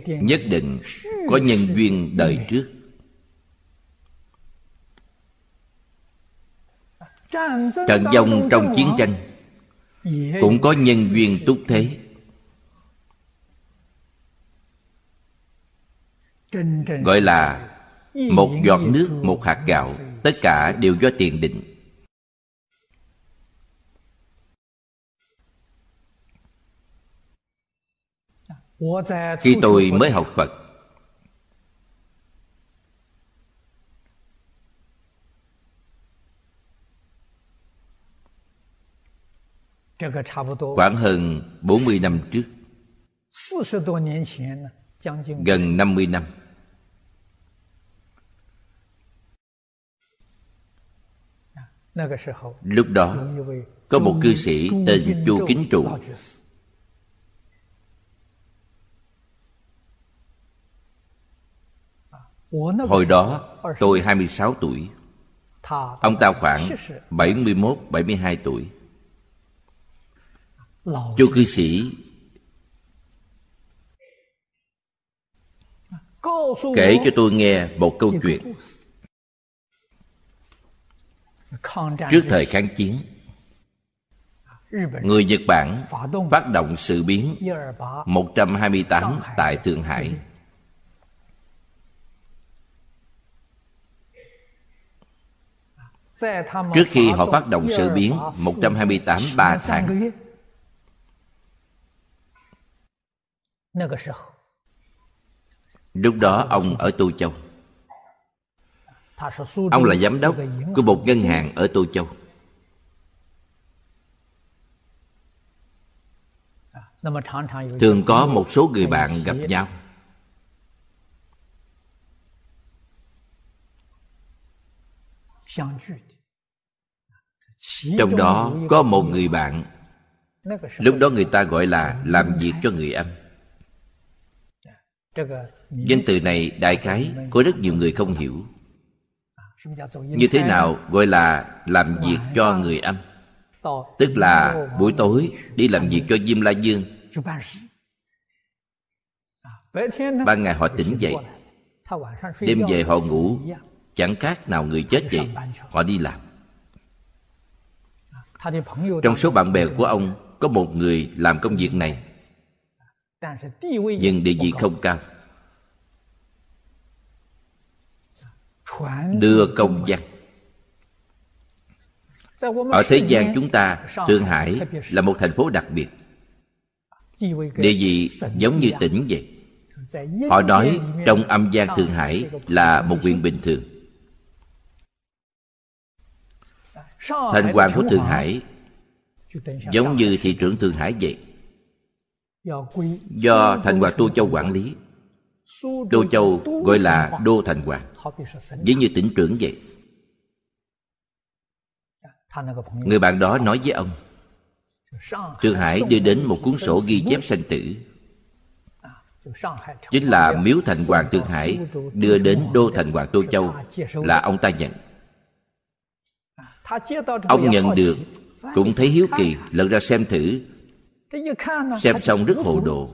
Nhất định có nhân duyên đời trước. Trận dông trong chiến tranh cũng có nhân duyên túc thế. gọi là một giọt nước một hạt gạo tất cả đều do tiền định. Khi tôi mới học phật, khoảng hơn 40 năm trước, gần 50 năm lúc đó có một cư sĩ tên chu kính trụ. Hồi đó tôi 26 tuổi. Ông ta khoảng 71, 72 tuổi. Chu cư sĩ Kể cho tôi nghe một câu chuyện Trước thời kháng chiến Người Nhật Bản phát động sự biến 128 tại Thượng Hải. Trước khi họ phát động sự biến 128 ba tháng Lúc đó ông ở Tô Châu Ông là giám đốc của một ngân hàng ở Tô Châu. Thường có một số người bạn gặp nhau. Trong đó có một người bạn. Lúc đó người ta gọi là làm việc cho người âm Danh từ này đại khái có rất nhiều người không hiểu Như thế nào gọi là làm việc cho người âm? Tức là buổi tối đi làm việc cho Diêm La Dương. Ban ngày họ tỉnh dậy. Đêm về họ ngủ Chẳng khác nào người chết vậy Họ đi làm. Trong số bạn bè của ông Có một người làm công việc này. Nhưng địa vị không cao Đưa công văn Ở thế gian chúng ta Thượng Hải là một thành phố đặc biệt. Địa vị giống như tỉnh vậy. Họ nói trong âm gian Thượng Hải là một huyện bình thường. Thành hoàng của Thượng Hải Giống như thị trưởng Thượng Hải vậy. Do thành hoàng Tô Châu quản lý Tô Châu gọi là Đô Thành Hoàng. Giống như tỉnh trưởng vậy. Người bạn đó nói với ông, Thượng Hải đưa đến một cuốn sổ ghi chép sanh tử. Chính là miếu thành hoàng Thượng Hải Đưa đến đô thành hoàng Tô Châu Là ông ta nhận. Ông nhận được, Cũng thấy hiếu kỳ, Lật ra xem thử. Xem xong rất hồ đồ.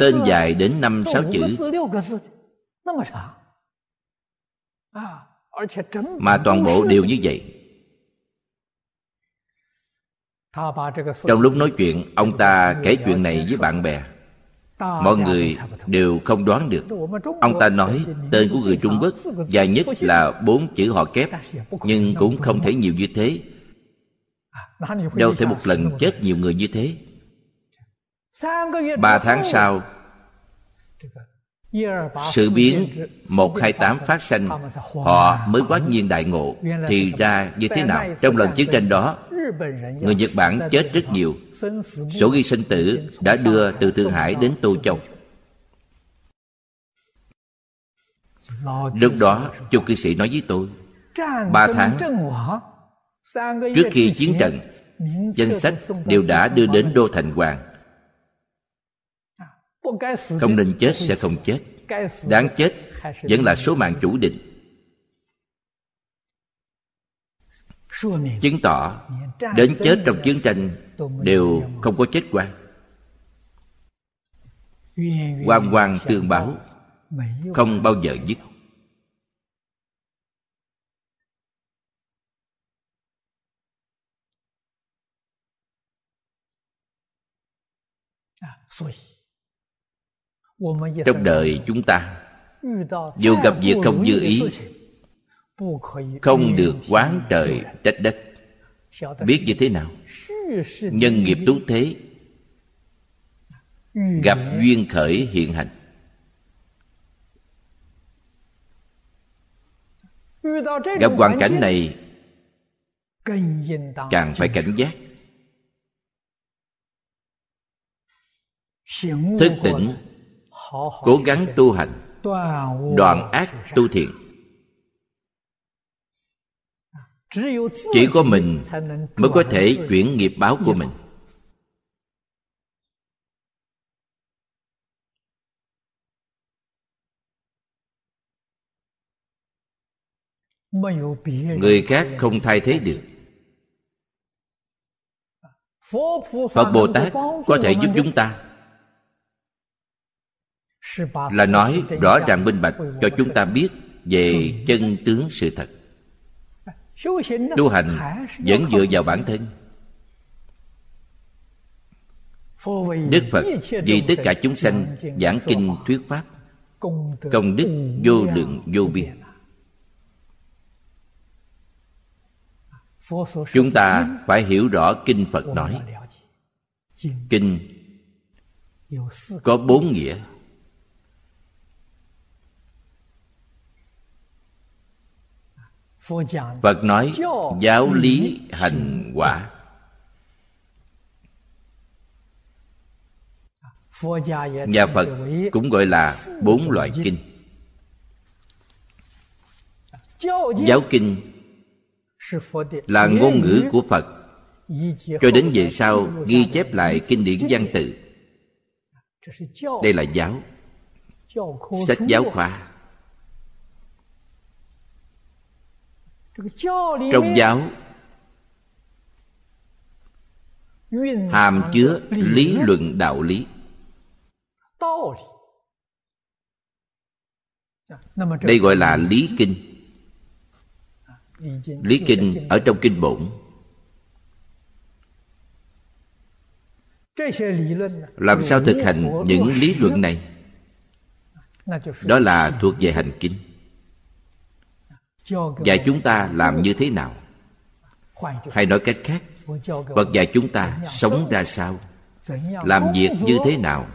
Tên dài đến năm sáu chữ。Mà toàn bộ đều như vậy。Trong lúc nói chuyện Ông ta kể chuyện này với bạn bè。Mọi người đều không đoán được。Ông ta nói tên của người Trung Quốc Dài nhất là bốn chữ họ kép Nhưng cũng không thể nhiều như thế。Đâu thể một lần chết nhiều người như thế Ba tháng sau Sự biến 128 phát sanh Họ mới quá nhiên đại ngộ. Thì ra như thế nào? Trong lần chiến tranh đó Người Nhật Bản chết rất nhiều. Sổ ghi sinh tử đã đưa từ Thượng Hải đến Tô Châu. Lúc đó Chu cư sĩ nói với tôi Ba tháng Trước khi chiến trận Danh sách đều đã đưa đến Đô Thành Hoàng không nên chết sẽ không chết. Đáng chết vẫn là số mạng chủ định. Chứng tỏ đến chết trong chiến tranh đều không có chết quan quan quan tương báo không bao giờ dứt trong đời chúng ta dù gặp việc không như ý không được quán trời trách đất。biết như thế nào？nhân nghiệp tú thế gặp duyên khởi hiện hành。gặp hoàn cảnh này càng phải cảnh giác。thức tỉnh cố gắng tu hành. Đoạn ác tu thiện. Chỉ có mình mới có thể chuyển nghiệp báo của mình. Người khác không thay thế được. Phật bồ tát có thể giúp chúng ta là nói rõ ràng minh bạch cho chúng ta biết về chân tướng sự thật. Tu hành vẫn dựa vào bản thân. Đức phật vì tất cả chúng sanh giảng kinh thuyết pháp công đức vô lượng vô biên. Chúng ta phải hiểu rõ kinh phật nói. Kinh có bốn nghĩa phật nói, giáo lý hành quả. Nhà phật cũng gọi là bốn loại kinh. Giáo kinh là ngôn ngữ của phật. Cho đến về sau, ghi chép lại kinh điển văn tự. Đây là giáo. Sách giáo khoa. Trong giáo hàm chứa lý luận đạo lý. Đây gọi là lý kinh. Lý kinh. Ở trong kinh bổn. Làm sao thực hành những lý luận này? Đó là thuộc về hành kinh dạy chúng ta làm như thế nào? Hay nói cách khác. Phật dạy chúng ta sống ra sao? Làm việc như thế nào?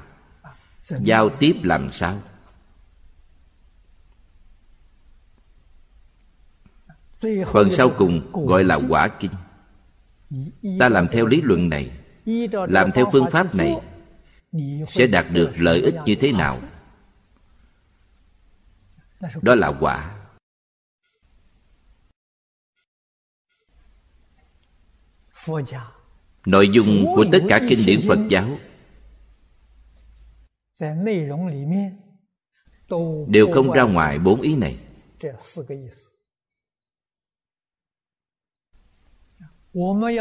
Giao tiếp làm sao? Phần sau cùng gọi là quả kinh. Ta làm theo lý luận này, làm theo phương pháp này, sẽ đạt được lợi ích như thế nào? Đó là quả. Nội dung của tất cả kinh điển phật giáo đều không ra ngoài bốn ý này.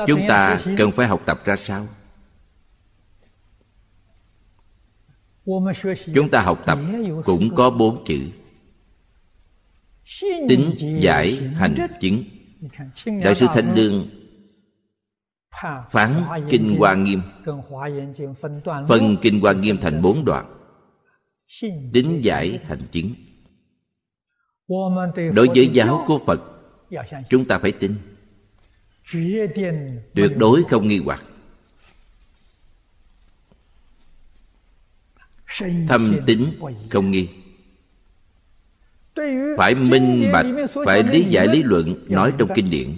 Chúng ta cần phải học tập ra sao? Chúng ta học tập cũng có bốn chữ. Tính, giải, hành, chứng. Đại sư thanh lương phán kinh hoa nghiêm. Phân kinh hoa nghiêm thành bốn đoạn. Tính giải hành chứng đối với giáo của phật chúng ta phải tin. Tuyệt đối không nghi hoặc. Thâm tính không nghi. Phải minh bạch phải lý giải lý luận nói trong kinh điển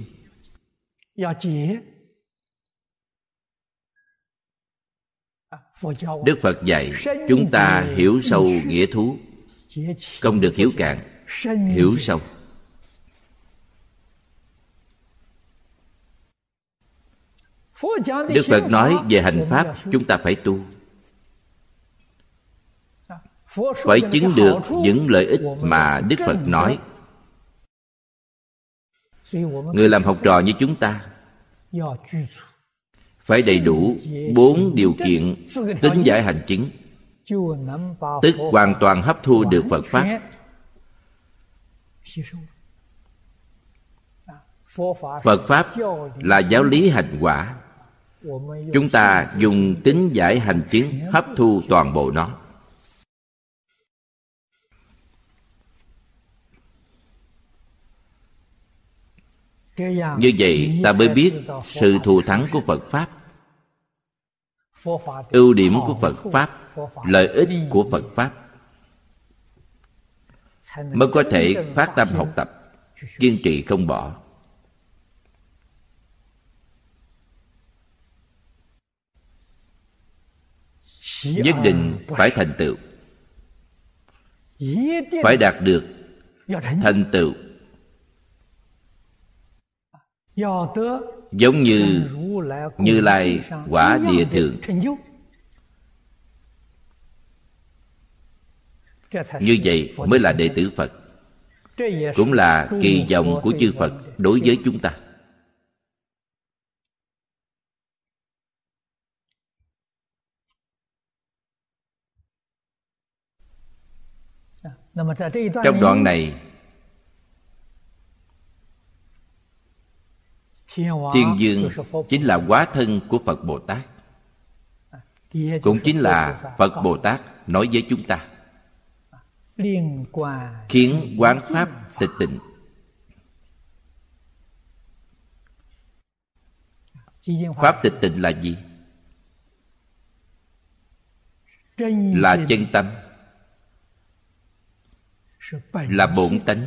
đức phật dạy, chúng ta hiểu sâu nghĩa thú. Không được hiểu cạn hiểu sâu. Đức phật nói về hành pháp, chúng ta phải tu. Phải chứng được những lợi ích mà đức phật nói. Người làm học trò như chúng ta phải đầy đủ bốn điều kiện tính giải hành chứng tức hoàn toàn hấp thu được phật pháp. Phật pháp là giáo lý hành quả. Chúng ta dùng tính giải hành chứng hấp thu toàn bộ nó. Như vậy ta mới biết sự thù thắng của phật pháp ưu điểm của phật pháp. lợi ích của phật pháp. Mới có thể phát tâm học tập kiên trì không bỏ. Nhất định phải thành tựu. Phải đạt được thành tựu giống như như lai quả địa thượng. Như vậy mới là đệ tử phật. Cũng là kỳ vọng của chư phật đối với chúng ta. Trong đoạn này thiên dương chính là quá thân của phật bồ tát. Cũng chính là phật bồ tát nói với chúng ta, khiến quán pháp tịch tịnh. Pháp tịch tịnh là gì? Là chân tâm, là bổn tánh.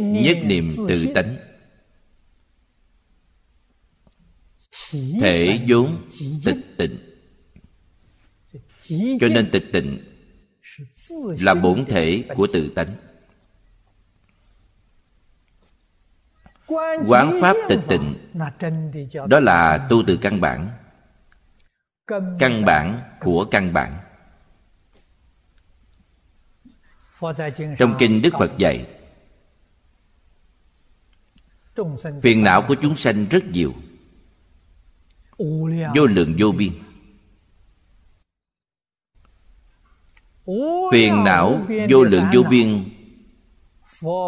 Nhất niệm tự tánh. Thể vốn tịch tịnh. Cho nên tịch tịnh là bổn thể của tự tánh. Quán pháp tịch tịnh đó là tu từ căn bản. Căn bản. của căn bản. Trong kinh đức phật dạy phiền não của chúng sanh rất nhiều. Vô lượng vô biên. Phiền não, vô lượng vô biên.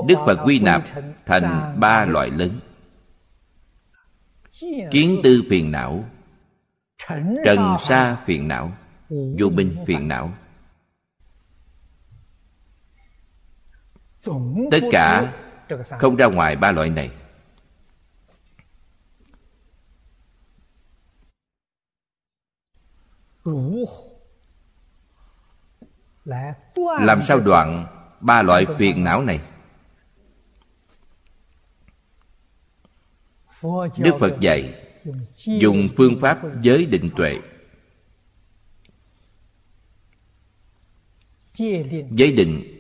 Đức phật quy nạp thành ba loại lớn. Kiến tư phiền não, trần sa phiền não, vô minh phiền não. Tất cả không ra ngoài ba loại này. Làm sao đoạn ba loại phiền não này? Đức phật dạy, dùng phương pháp giới định tuệ. Giới định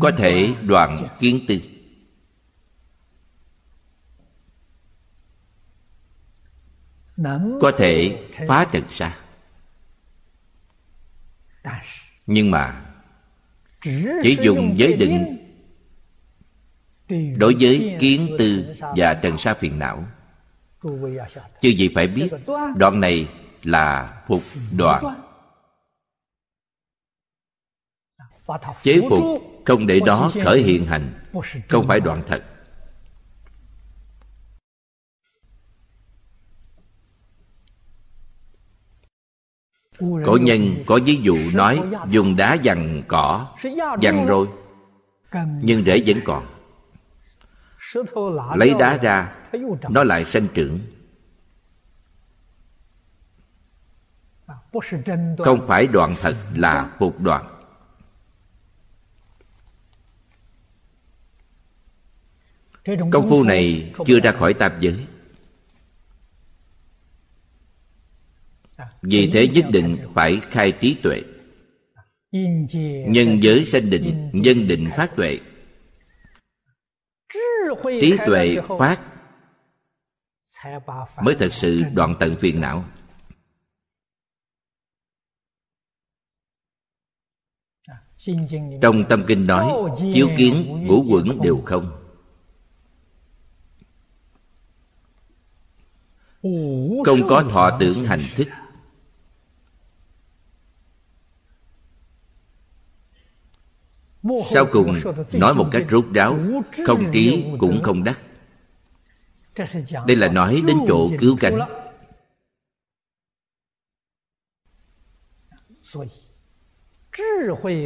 có thể đoạn kiến tư. Có thể phá trần sa nhưng mà chỉ dùng giới định đối với kiến tư và trần sa phiền não. Chứ gì phải biết, đoạn này là phục đoạn. Chế phục không để đó khởi hiện hành, không phải đoạn thật. Cổ nhân có ví dụ nói dùng đá dằn cỏ dằn rồi nhưng rễ vẫn còn. Lấy đá ra nó lại sinh trưởng. Không phải đoạn thật là phục đoạn. Công phu này chưa ra khỏi tạp giới vì thế nhất định phải khai trí tuệ. Nhân giới sanh định, nhân định phát tuệ. Trí tuệ phát mới thật sự đoạn tận phiền não. Trong tâm kinh nói, chiếu kiến, ngũ quẩn đều không. Không có thọ tưởng hành thức. Sau cùng, nói một cách rốt ráo, không trí cũng không đắc. Đây là nói đến chỗ cứu cánh.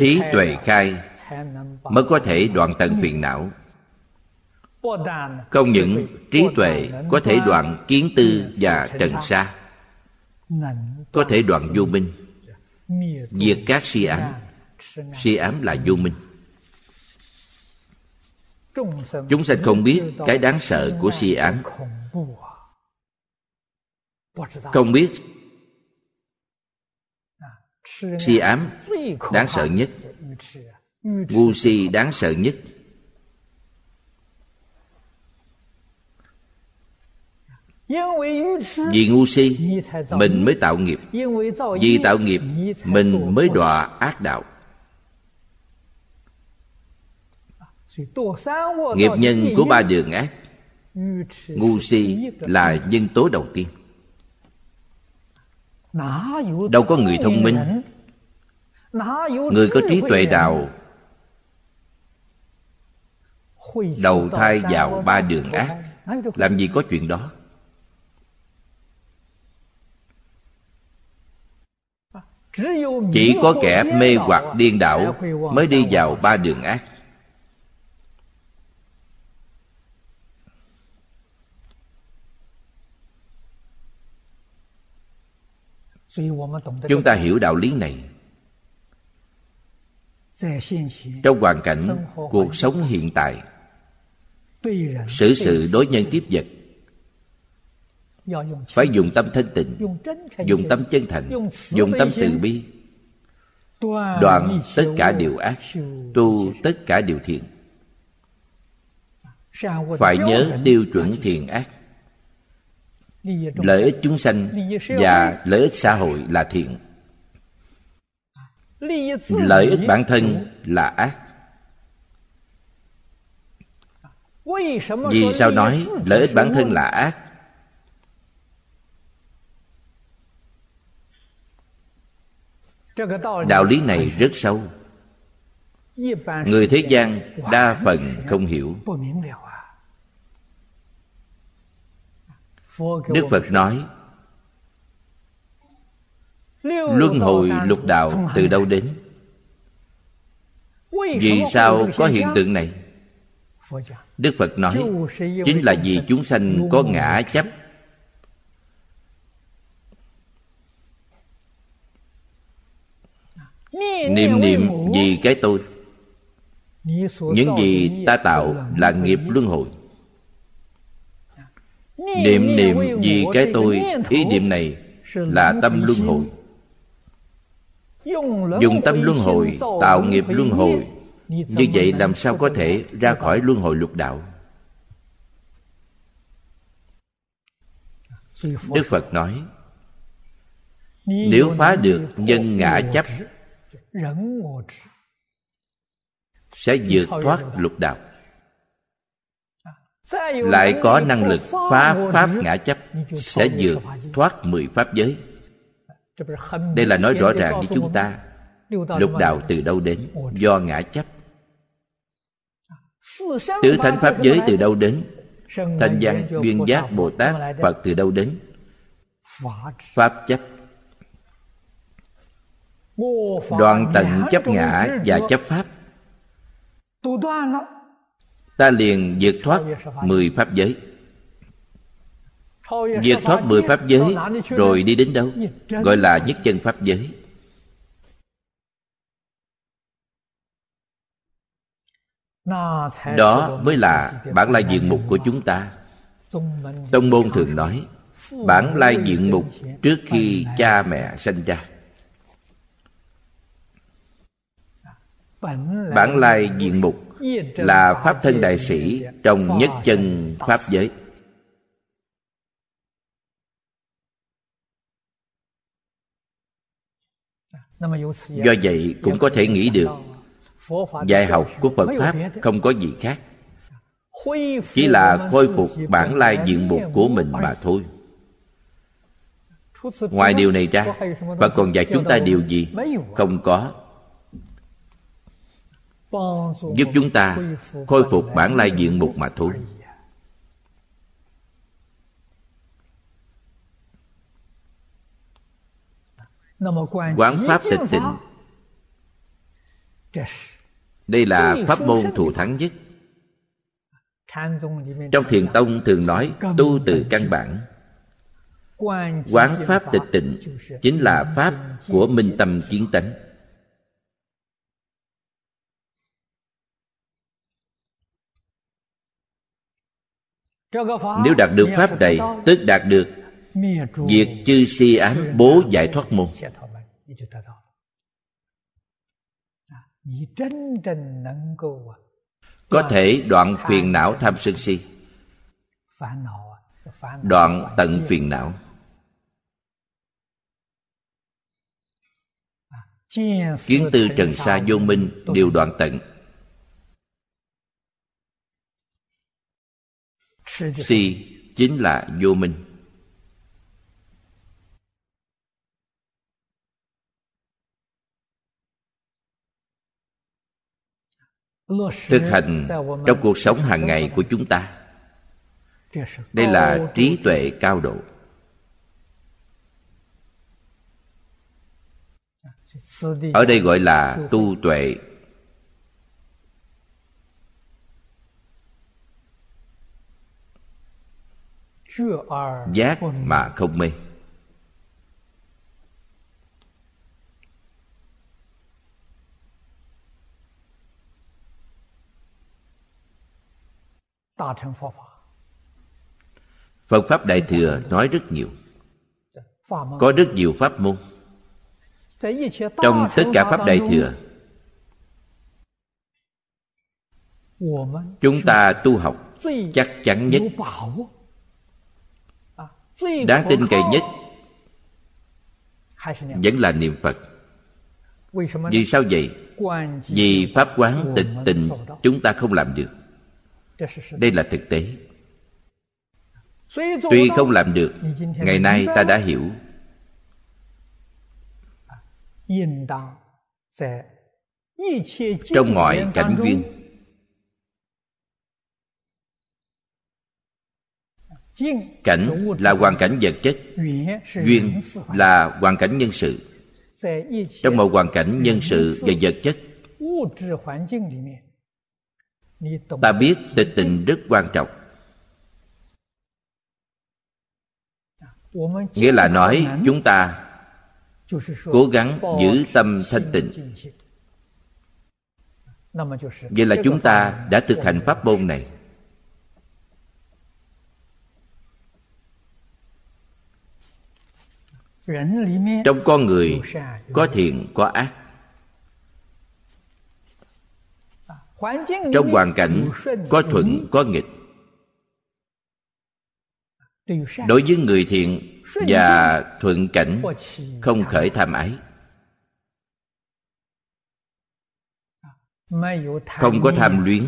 Trí tuệ khai mới có thể đoạn tận phiền não. Không những trí tuệ có thể đoạn kiến tư và trần sa, có thể đoạn vô minh. Diệt các si ám. Si ám là vô minh chúng sanh không biết cái đáng sợ của si ám. không biết si ám đáng sợ nhất. ngu si đáng sợ nhất. Vì ngu si mình mới tạo nghiệp. vì tạo nghiệp mình mới đọa ác đạo nghiệp nhân của ba đường ác. Ngu si là nhân tố đầu tiên. Đâu có người thông minh. người có trí tuệ đạo. Đầu thai vào ba đường ác. làm gì có chuyện đó? Chỉ có kẻ mê hoặc điên đảo mới đi vào ba đường ác chúng ta hiểu đạo lý này. Trong hoàn cảnh cuộc sống hiện tại, xử sự đối nhân tiếp vật, phải dùng tâm thanh tịnh, dùng tâm chân thành, dùng tâm từ bi, đoạn tất cả điều ác, tu tất cả điều thiện. Phải nhớ tiêu chuẩn thiện ác lợi ích chúng sanh và lợi ích xã hội là thiện. Lợi ích bản thân là ác. Vì sao nói lợi ích bản thân là ác? Đạo lý này rất sâu. Người thế gian đa phần không hiểu. Đức phật nói, luân hồi lục đạo từ đâu đến? Vì sao có hiện tượng này? Đức phật nói, chính là vì chúng sanh có ngã chấp. Niệm niệm vì cái tôi. Những gì ta tạo là nghiệp luân hồi niệm niệm vì cái tôi ý niệm này là tâm luân hồi dùng tâm luân hồi tạo nghiệp luân hồi như vậy làm sao có thể ra khỏi luân hồi lục đạo đức phật nói nếu phá được nhân ngã chấp sẽ vượt thoát lục đạo lại có năng lực phá pháp ngã chấp sẽ vượt thoát mười pháp giới. Đây là nói rõ ràng với chúng ta. Lục đạo từ đâu đến? Do ngã chấp. Tứ thánh pháp giới từ đâu đến? Thanh văn duyên giác bồ tát phật từ đâu đến? Pháp chấp. Đoạn tận chấp ngã và chấp pháp ta liền vượt thoát mười pháp giới. Vượt thoát mười pháp giới rồi đi đến đâu? Gọi là nhất chân pháp giới. Đó mới là bản lai diện mục của chúng ta. Tông môn thường nói, bản lai diện mục trước khi cha mẹ sinh ra. Bản lai diện mục là pháp thân đại sĩ trong nhất chân pháp giới. Do vậy cũng có thể nghĩ được dạy học của phật pháp không có gì khác. Chỉ là khôi phục bản lai diện mục của mình mà thôi. Ngoài điều này ra phật còn dạy chúng ta điều gì? Không có giúp chúng ta khôi phục bản lai diện mục mà thôi quán pháp tịch tịnh. Đây là pháp môn thù thắng nhất. Trong thiền tông thường nói tu từ căn bản. Quán pháp tịch tịnh chính là pháp của minh tâm kiến tánh. Nếu đạt được pháp này, tức đạt được việc chư si ám bố giải thoát môn. Có thể đoạn phiền não tham sân si, đoạn tận phiền não. Kiến tư trần sa vô minh đều đoạn tận. Si chính là vô minh. Thực hành trong cuộc sống hàng ngày của chúng ta. Đây là trí tuệ cao độ. Ở đây gọi là tu tuệ giác mà không mê. Phật Pháp Đại Thừa nói rất nhiều. Có rất nhiều pháp môn. Trong tất cả Pháp Đại Thừa, Chúng ta tu học chắc chắn nhất. Đáng tin cậy nhất Vẫn là niệm Phật. Vì sao vậy? Vì Pháp quán tịch tình Chúng ta không làm được. Đây là thực tế. Tuy không làm được ngày nay ta đã hiểu. Trong mọi cảnh duyên cảnh là hoàn cảnh vật chất. Duyên là hoàn cảnh nhân sự. Trong một hoàn cảnh nhân sự và vật chất, ta biết tịch tịnh rất quan trọng. Nghĩa là nói chúng ta cố gắng giữ tâm thanh tịnh. Vậy là chúng ta đã thực hành pháp môn này. Trong con người có thiện có ác. Trong hoàn cảnh có thuận có nghịch. Đối với người thiện và thuận cảnh không khởi tham ái. Không có tham luyến.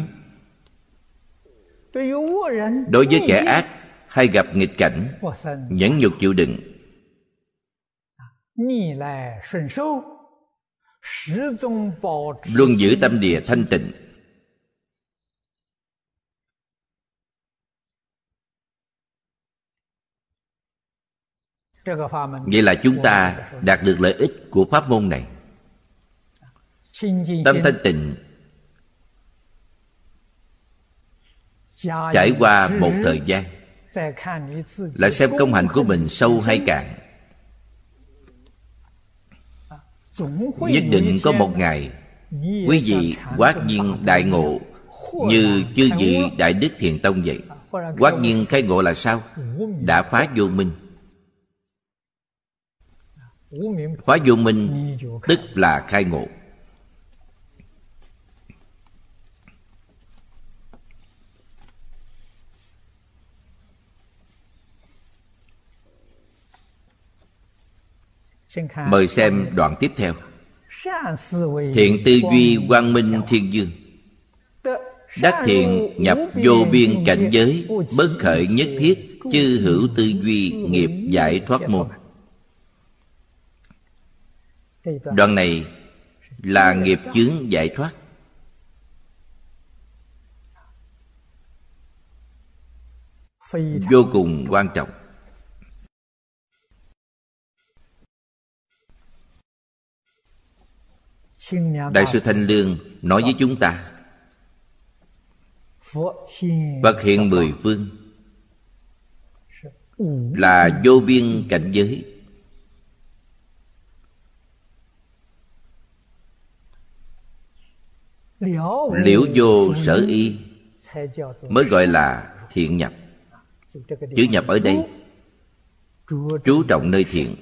Đối với kẻ ác hay gặp nghịch cảnh nhẫn nhục chịu đựng luôn giữ tâm địa thanh tịnh. Vậy là chúng ta đạt được lợi ích của pháp môn này. Tâm thanh tịnh. Trải qua một thời gian lại xem công hành của mình sâu hay cạn nhất định có một ngày, quý vị quát nhiên đại ngộ, như chư vị đại đức thiền tông vậy. Quát nhiên khai ngộ là sao? Đã phá vô minh. Phá vô minh tức là khai ngộ. Mời xem đoạn tiếp theo. Thiện tư duy quang minh thiên dương. Đắc thiện nhập vô biên cảnh giới bất khởi nhất thiết chư hữu tư duy nghiệp giải thoát môn. Đoạn này là nghiệp chướng giải thoát. Vô cùng quan trọng đại sư thanh lương nói với chúng ta. Phật hiện mười phương. Là vô biên cảnh giới. Liễu vô sở y, mới gọi là thiện nhập. Chữ nhập ở đây, chú trọng nơi thiện.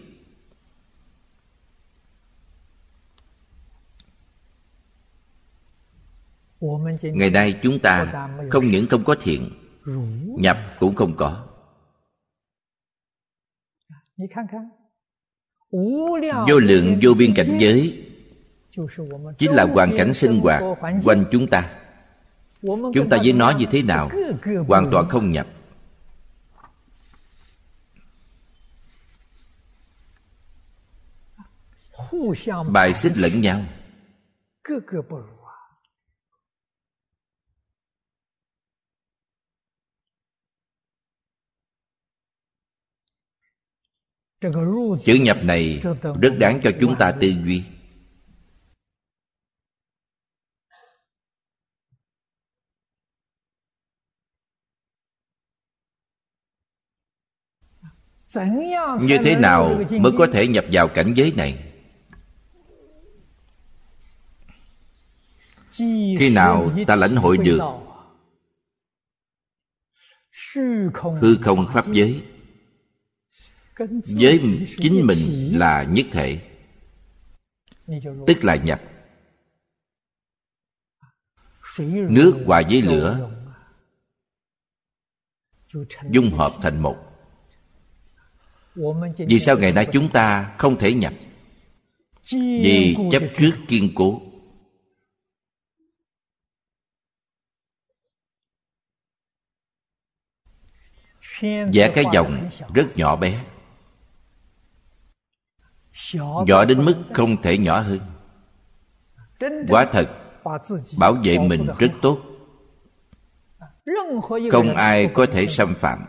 Ngày nay chúng ta không những không có thiện nhập cũng không có. Vô lượng vô biên cảnh giới chính là hoàn cảnh sinh hoạt quanh chúng ta. Chúng ta với nó như thế nào hoàn toàn không nhập. Bài xích lẫn nhau chữ nhập này rất đáng cho chúng ta tư duy. Như thế nào mới có thể nhập vào cảnh giới này? Khi nào ta lãnh hội được? Hư không pháp giới với chính mình là nhất thể. Tức là nhập. Nước hòa với lửa. Dung hợp thành một. Vì sao ngày nay chúng ta không thể nhập? Vì chấp trước kiên cố. Vẽ cái dòng rất nhỏ bé nhỏ đến mức không thể nhỏ hơn. Quả thật bảo vệ mình rất tốt. Không ai có thể xâm phạm.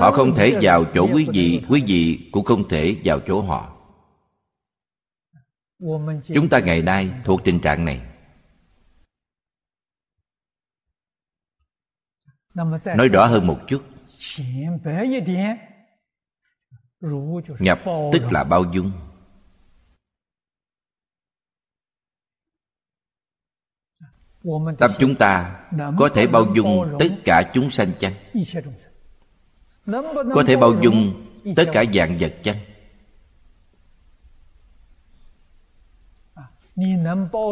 Họ không thể vào chỗ quý vị quý vị cũng không thể vào chỗ họ. Chúng ta ngày nay thuộc tình trạng này. Nói rõ hơn một chút nhập tức là bao dung. Tâm chúng ta có thể bao dung tất cả chúng sanh chăng có thể bao dung tất cả dạng vật chăng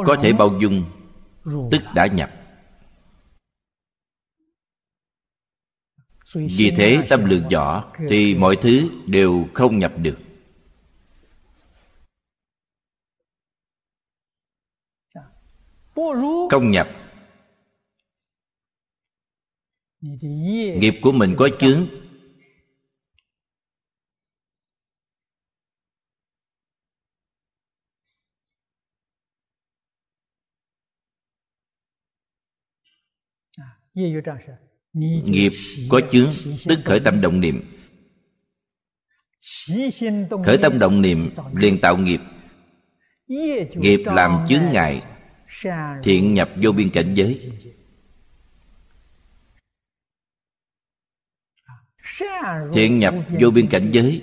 có thể bao dung tức đã nhập vì thế tâm lượng nhỏ thì mọi thứ đều không nhập được. Không nhập. Nghiệp của mình có chướng nghiệp có chướng, tức khởi tâm động niệm. Khởi tâm động niệm liền tạo nghiệp. Nghiệp làm chướng ngại, thiện nhập vô biên cảnh giới. Thiện nhập vô biên cảnh giới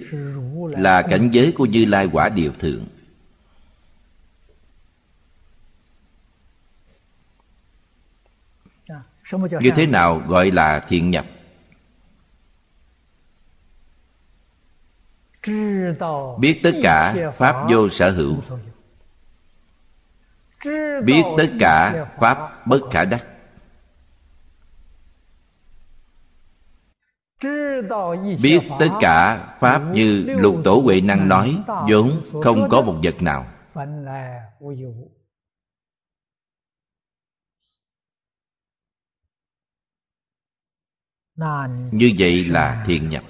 là cảnh giới của như lai quả điều thượng. Như thế nào gọi là thiện nhập? Biết tất cả pháp vô sở hữu. Biết tất cả pháp bất khả đắc. Biết tất cả pháp như lục tổ huệ năng nói vốn không có một vật nào như vậy là thiền nhập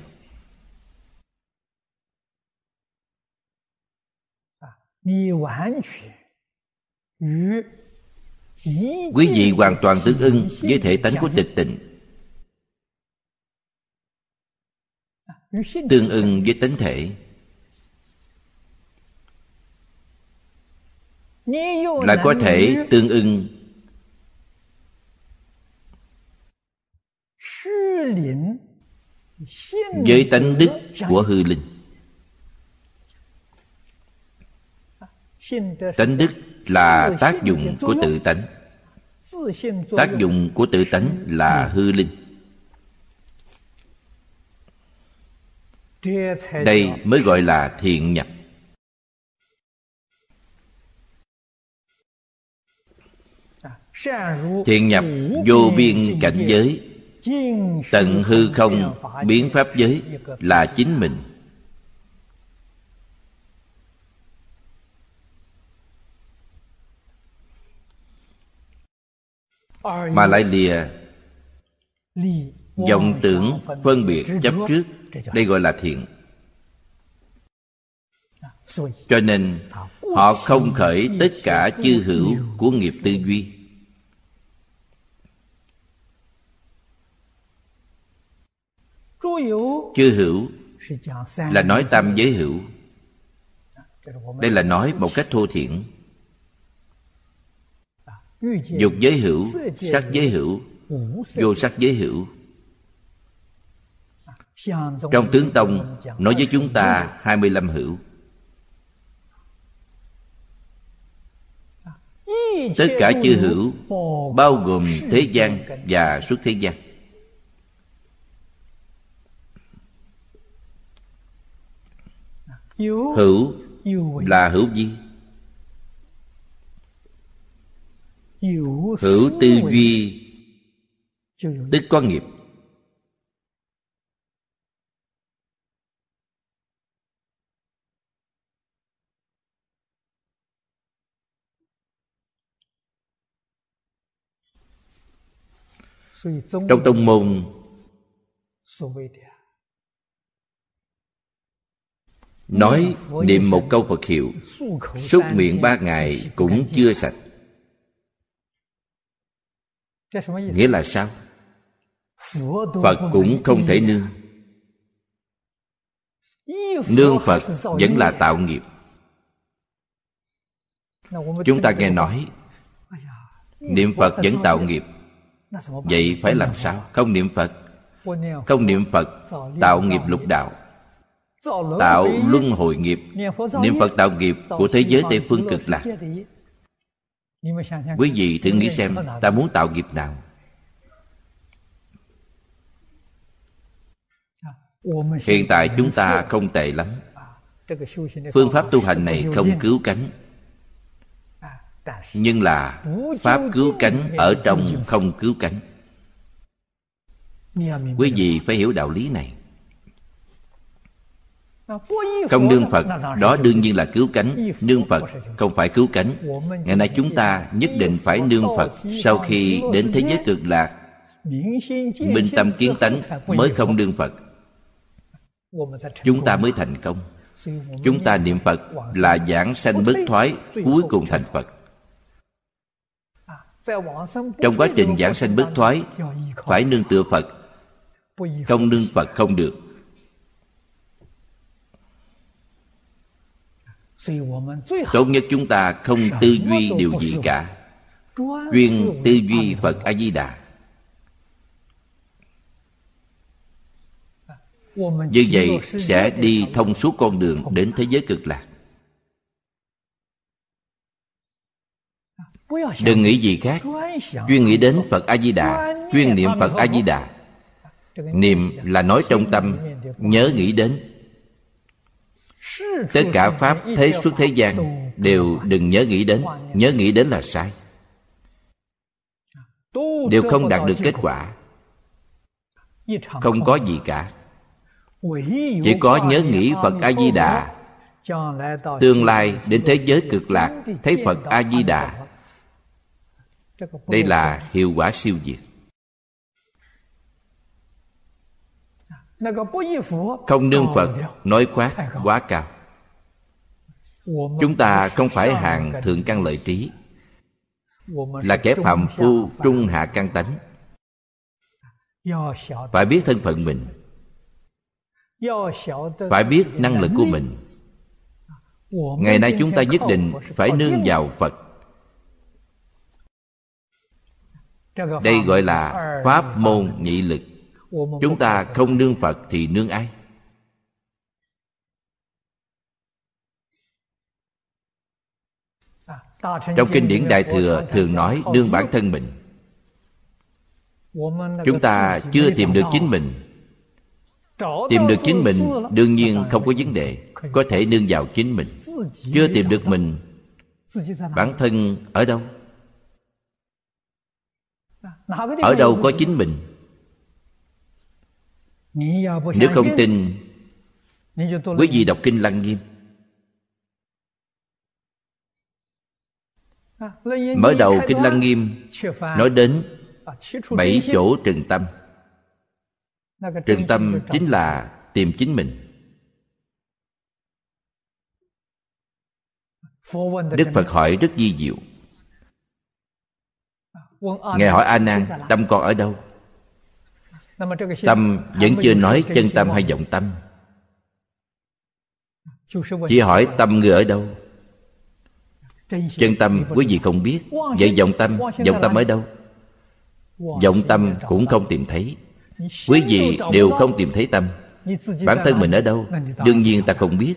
quý vị hoàn toàn tương ưng với thể tánh của tịch tịnh. Tương ưng với tánh thể. Lại có thể tương ưng với tánh đức của hư linh. Tánh đức là tác dụng của tự tánh. Tác dụng của tự tánh là hư linh. Đây mới gọi là thiện nhập. Thiện nhập vô biên cảnh giới tận hư không, biến pháp giới là chính mình. Mà lại lìa, vọng tưởng phân biệt chấp trước, đây gọi là thiện. Cho nên, họ không khởi tất cả chư hữu của nghiệp tư duy. Chư hữu là nói tam giới. hữu. Đây là nói một cách thô thiển. Dục giới hữu sắc giới hữu vô sắc giới hữu. Trong tướng tông nói với chúng ta 25 hữu. Tất cả chư hữu Bao gồm thế gian và xuất thế gian Hữu là hữu vi Hữu tư duy Tức có nghiệp. Trong tông môn nói niệm một câu phật hiệu súc miệng ba ngày cũng chưa sạch. Nghĩa là sao? Phật cũng không thể nương. Nương phật vẫn là tạo nghiệp. Chúng ta nghe nói, niệm phật vẫn tạo nghiệp. Vậy phải làm sao? Không niệm phật. Không niệm phật, tạo nghiệp lục đạo tạo luân hồi nghiệp. Niệm phật tạo nghiệp của thế giới tây phương cực lạc. Quý vị thử nghĩ xem ta muốn tạo nghiệp nào? Hiện tại chúng ta không tệ lắm. Phương pháp tu hành này không cứu cánh. Nhưng là pháp cứu cánh ở trong không cứu cánh. Quý vị phải hiểu đạo lý này không nương phật đó đương nhiên là cứu cánh. nương phật không phải cứu cánh. Ngày nay chúng ta nhất định phải nương phật. Sau khi đến thế giới cực lạc minh tâm kiến tánh mới không nương phật. Chúng ta mới thành công. Chúng ta niệm phật là giảng sanh bất thoái cuối cùng thành phật. Trong quá trình giảng sanh bất thoái phải nương tựa phật. Không nương phật không được tốt nhất chúng ta không tư duy điều gì cả. Chuyên tư duy phật a di đà như vậy sẽ đi thông suốt con đường đến thế giới cực lạc. Đừng nghĩ gì khác. Chuyên nghĩ đến phật. A di đà chuyên niệm phật a di đà niệm là nói trong tâm nhớ nghĩ đến tất cả pháp thế xuất thế gian đều đừng nhớ nghĩ đến nhớ nghĩ đến là sai. Đều không đạt được kết quả. Không có gì cả. Chỉ có nhớ nghĩ phật a di đà tương lai đến thế giới cực lạc thấy phật a di đà đây là hiệu quả siêu diệt không nương phật nói khoác quá cao. Chúng ta không phải hàng thượng căn lợi trí. Là kẻ phạm phu trung hạ căn tánh. Phải biết thân phận mình. Phải biết năng lực của mình. ngày nay chúng ta nhất định phải nương vào phật. Đây gọi là pháp môn nhị lực chúng ta không nương phật thì nương ai? Trong kinh điển đại thừa thường nói nương bản thân mình. Chúng ta chưa tìm được chính mình. Tìm được chính mình đương nhiên không có vấn đề. Có thể nương vào chính mình. Chưa tìm được mình. bản thân ở đâu? Ở đâu có chính mình nếu không tin, quý vị đọc kinh lăng nghiêm. Mở đầu kinh lăng nghiêm, nói đến bảy chỗ trừng tâm. Trừng tâm chính là tìm chính mình. Đức phật hỏi rất di diệu. Ngài hỏi a nan, tâm con ở đâu? Tâm vẫn chưa nói chân tâm hay vọng tâm. Chỉ hỏi tâm người ở đâu? Chân tâm quý vị không biết. Vậy vọng tâm vọng tâm ở đâu? Vọng tâm cũng không tìm thấy. Quý vị đều không tìm thấy tâm. Bản thân mình ở đâu? đương nhiên ta không biết.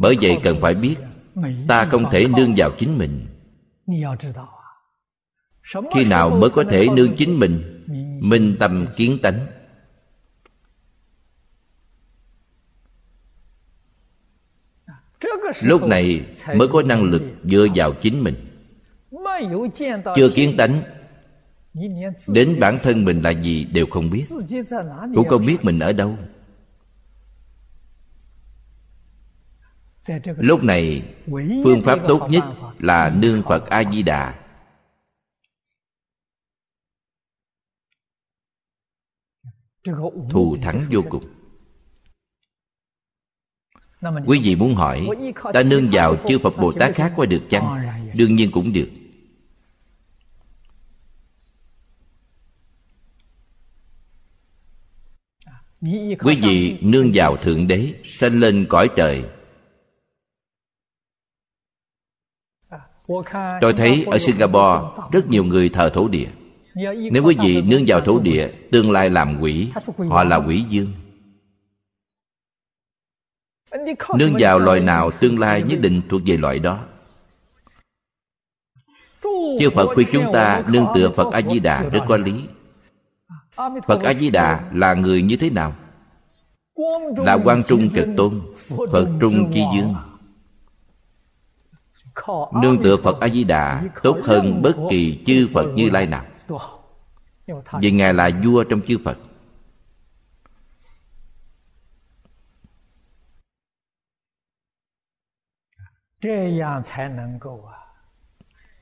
Bởi vậy cần phải biết ta không thể nương vào chính mình khi nào mới có thể nương chính mình minh tâm kiến tánh. Lúc này mới có năng lực dựa vào chính mình. Chưa kiến tánh đến bản thân mình là gì đều không biết. Cũng không biết mình ở đâu. Lúc này phương pháp tốt nhất là nương phật a di đà thù thắng vô cùng. Quý vị muốn hỏi ta nương vào chư phật bồ tát khác có được chăng? Đương nhiên cũng được. Quý vị nương vào thượng đế sanh lên cõi trời. Tôi thấy ở singapore rất nhiều người thờ thổ địa nếu quý vị nương vào thổ địa, tương lai làm quỷ, họ là quỷ dương nương vào loài nào, tương lai nhất định thuộc về loại đó. Chư phật khuyên chúng ta nương tựa phật a di đà rất có lý. Phật a di đà là người như thế nào? Là quan trung cực tôn, phật trung chi dương nương tựa phật a di đà tốt hơn bất kỳ chư phật như lai nào vì ngài là vua trong chư phật.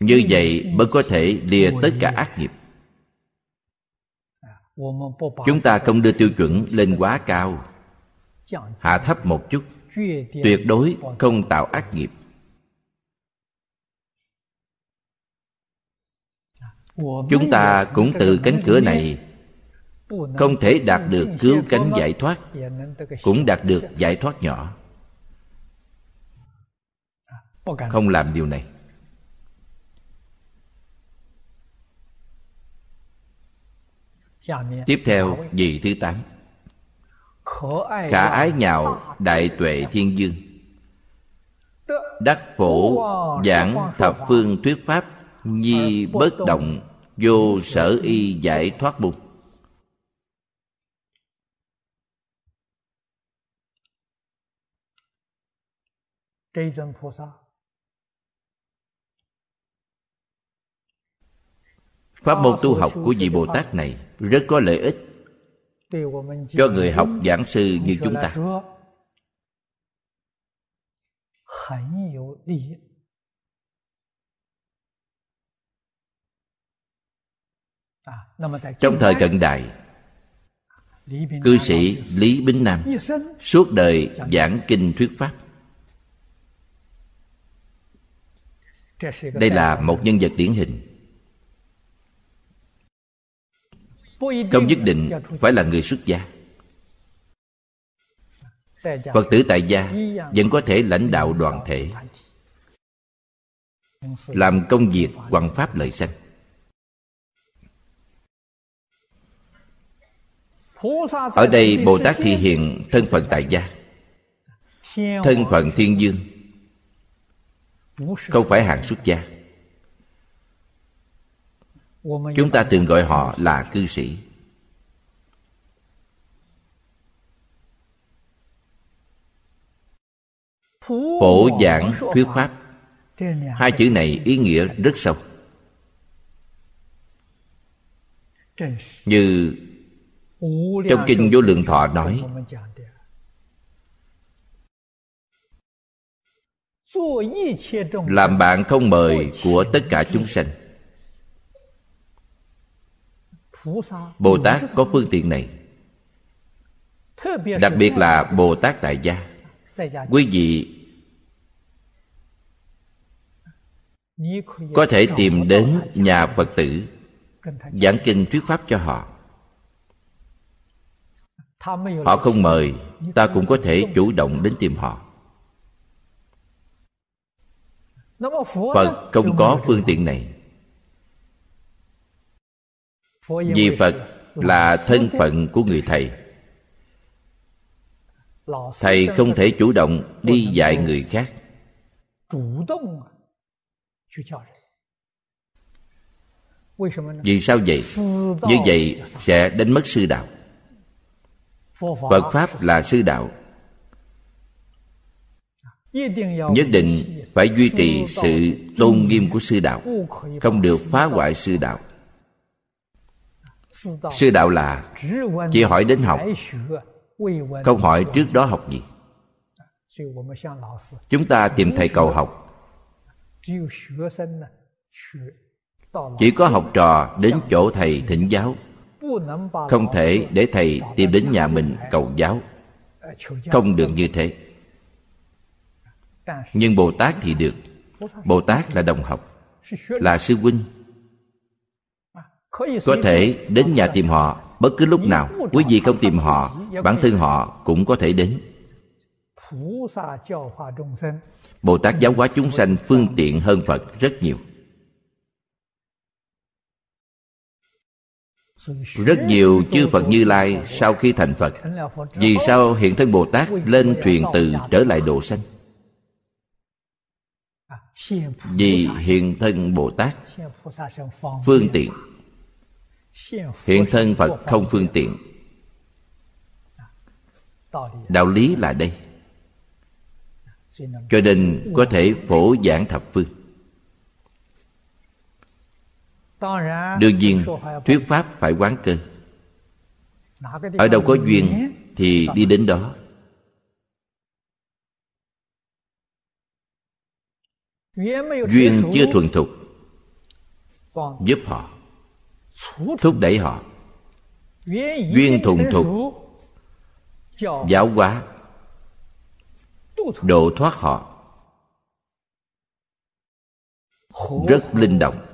Như vậy mới có thể lìa tất cả ác nghiệp. Chúng ta không đưa tiêu chuẩn lên quá cao. Hạ thấp một chút. Tuyệt đối không tạo ác nghiệp chúng ta cũng từ cánh cửa này. không thể đạt được cứu cánh giải thoát cũng đạt được giải thoát nhỏ. Không làm điều này. Tiếp theo vị thứ tám. Khả ái nhạo đại tuệ thiên dương. Đắc phổ giảng thập phương thuyết pháp nhi bất động vô sở y giải thoát bụng Pháp môn tu học của vị Bồ Tát này rất có lợi ích cho người học giảng sư như chúng ta. Trong thời cận đại, cư sĩ Lý Bính Nam suốt đời giảng kinh thuyết pháp. Đây là một nhân vật điển hình. Không nhất định phải là người xuất gia. Phật tử tại gia vẫn có thể lãnh đạo đoàn thể. Làm công việc hoằng pháp lợi sanh ở đây bồ tát thị hiện thân phận tại gia thân phận thiên dương không phải hạng xuất gia. Chúng ta thường gọi họ là cư sĩ. Phổ giảng thuyết pháp. Hai chữ này ý nghĩa rất sâu. Như trong kinh vô lượng thọ nói làm bạn không mời của tất cả chúng sanh. Bồ tát có phương tiện này. Đặc biệt là bồ tát tại gia. Quý vị có thể tìm đến nhà phật tử giảng kinh thuyết pháp cho họ họ không mời, ta cũng có thể chủ động đến tìm họ. Phật không có phương tiện này. Vì phật là thân phận của người thầy. Thầy không thể chủ động đi dạy người khác. Vì sao vậy? Như vậy sẽ đánh mất sư đạo phật pháp là sư đạo. Nhất định phải duy trì sự tôn nghiêm của sư đạo, không được phá hoại sư đạo. Sư đạo là chỉ hỏi đến học, không hỏi trước đó học gì. Chúng ta tìm thầy cầu học. Chỉ có học trò đến chỗ thầy thỉnh giáo không thể để thầy tìm đến nhà mình cầu giáo. Không được như thế. Nhưng bồ tát thì được. Bồ tát là đồng học, là sư huynh. Có thể đến nhà tìm họ bất cứ lúc nào. Quý vị không tìm họ, bản thân họ cũng có thể đến. Bồ tát giáo hóa chúng sanh, phương tiện hơn phật rất nhiều. Rất nhiều chư phật như lai sau khi thành phật, vì sao hiện thân bồ tát lên thuyền từ trở lại độ sanh? Vì hiện thân bồ tát phương tiện. Hiện thân phật không phương tiện. Đạo lý là đây. Cho nên có thể phổ giảng thập phương đương nhiên thuyết pháp phải quán cơ. Ở đâu có duyên thì đi đến đó. Duyên chưa thuần thục giúp họ thúc đẩy họ. Duyên thuần thục giáo hóa độ thoát họ. Rất linh động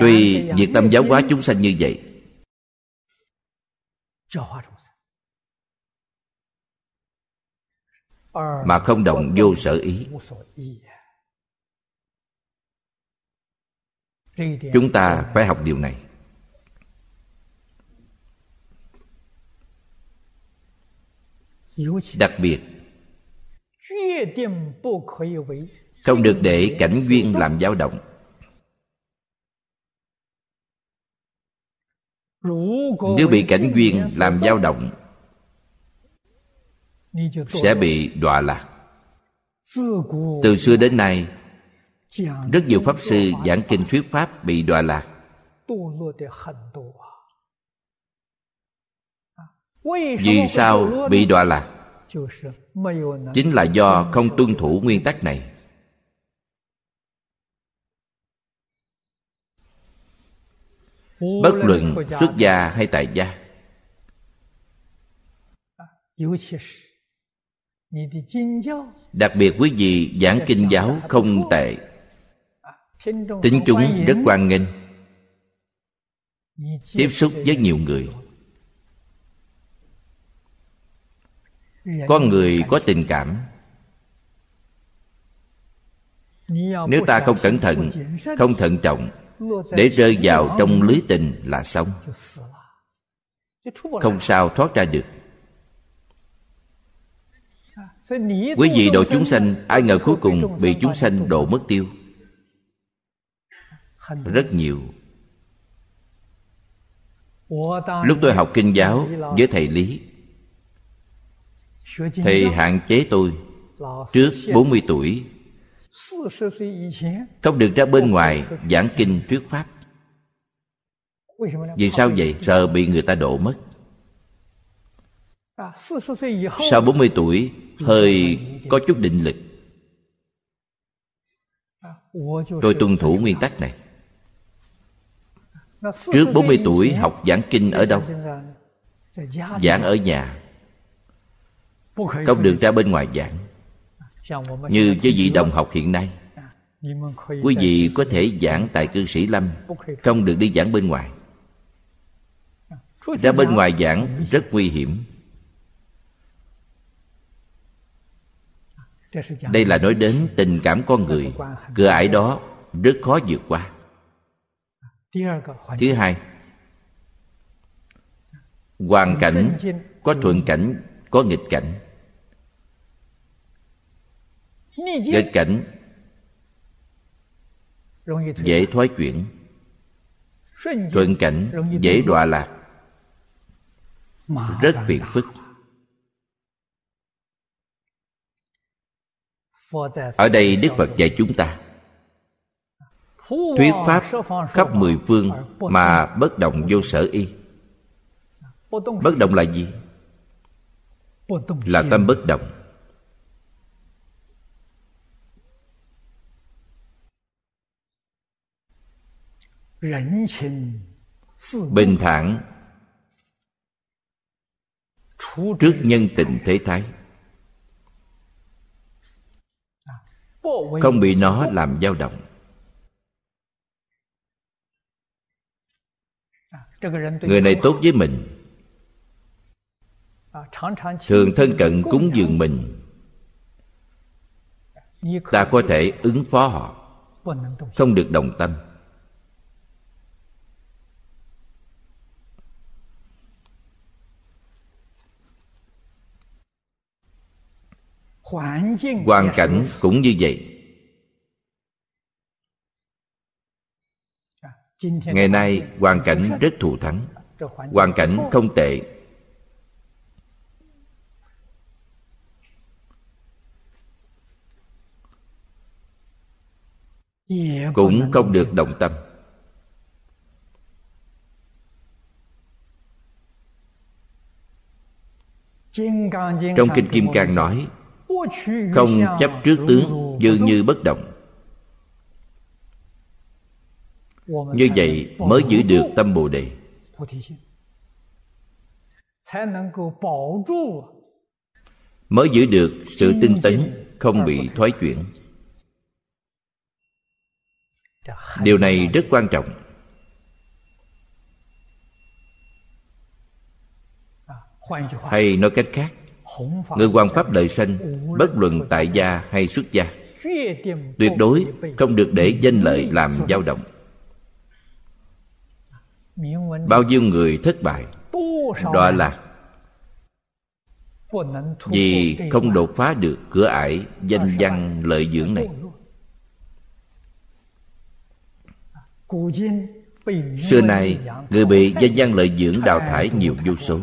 tuy việc tâm giáo hóa chúng sanh như vậy. Mà không động vô sở ý. chúng ta phải học điều này. Đặc biệt không được để cảnh duyên làm dao động nếu bị cảnh duyên làm dao động, sẽ bị đọa lạc. Từ xưa đến nay, rất nhiều pháp sư giảng kinh thuyết pháp bị đọa lạc. Vì sao bị đọa lạc? Chính là do không tuân thủ nguyên tắc này. Bất luận xuất gia hay tại gia. Đặc biệt quý vị giảng kinh giáo không tệ. tính chúng rất quan nghênh. Tiếp xúc với nhiều người. Con người có tình cảm. Nếu ta không cẩn thận không thận trọng để rơi vào trong lưới tình là xong. không sao thoát ra được. Quý vị độ chúng sanh ai ngờ cuối cùng bị chúng sanh độ mất tiêu. Rất nhiều. Lúc tôi học kinh giáo với thầy lý thầy hạn chế tôi trước 40 tuổi không được ra bên ngoài giảng kinh thuyết pháp. vì sao vậy? Sợ bị người ta độ mất. sau 40 tuổi hơi có chút định lực. tôi tuân thủ nguyên tắc này. trước 40 tuổi học giảng kinh ở đâu? giảng ở nhà. không được ra bên ngoài giảng như với vị đồng học hiện nay. Quý vị có thể giảng tại cư sĩ lâm không được đi giảng bên ngoài. Ra bên ngoài giảng rất nguy hiểm. Đây là nói đến tình cảm con người cửa ải đó rất khó vượt qua. Thứ hai hoàn cảnh có thuận cảnh có nghịch cảnh nghịch cảnh. Dễ thoái chuyển. Thuận cảnh dễ đọa lạc. Rất phiền phức. Ở đây đức phật dạy chúng ta. Thuyết pháp khắp mười phương mà bất động vô sở y. Bất động là gì? Là tâm bất động bình thản. trước nhân tình thế thái. không bị nó làm dao động. người này tốt với mình. thường thân cận cúng dường mình. ta có thể ứng phó họ. không được đồng tâm hoàn cảnh cũng như vậy. ngày nay hoàn cảnh rất thù thắng hoàn cảnh không tệ。cũng không được đồng tâm。trong kinh kim cang nói không chấp trước tướng, dường như bất động. Như vậy mới giữ được tâm bồ đề. Mới giữ được sự tinh tấn, không bị thoái chuyển. Điều này rất quan trọng. Hay nói cách khác người hoàn pháp đời sanh, bất luận tại gia hay xuất gia, tuyệt đối không được để danh lợi làm dao động. Bao nhiêu người thất bại, đọa lạc, vì không đột phá được cửa ải danh văn lợi dưỡng này. Xưa nay, người bị danh văn lợi dưỡng đào thải nhiều vô số.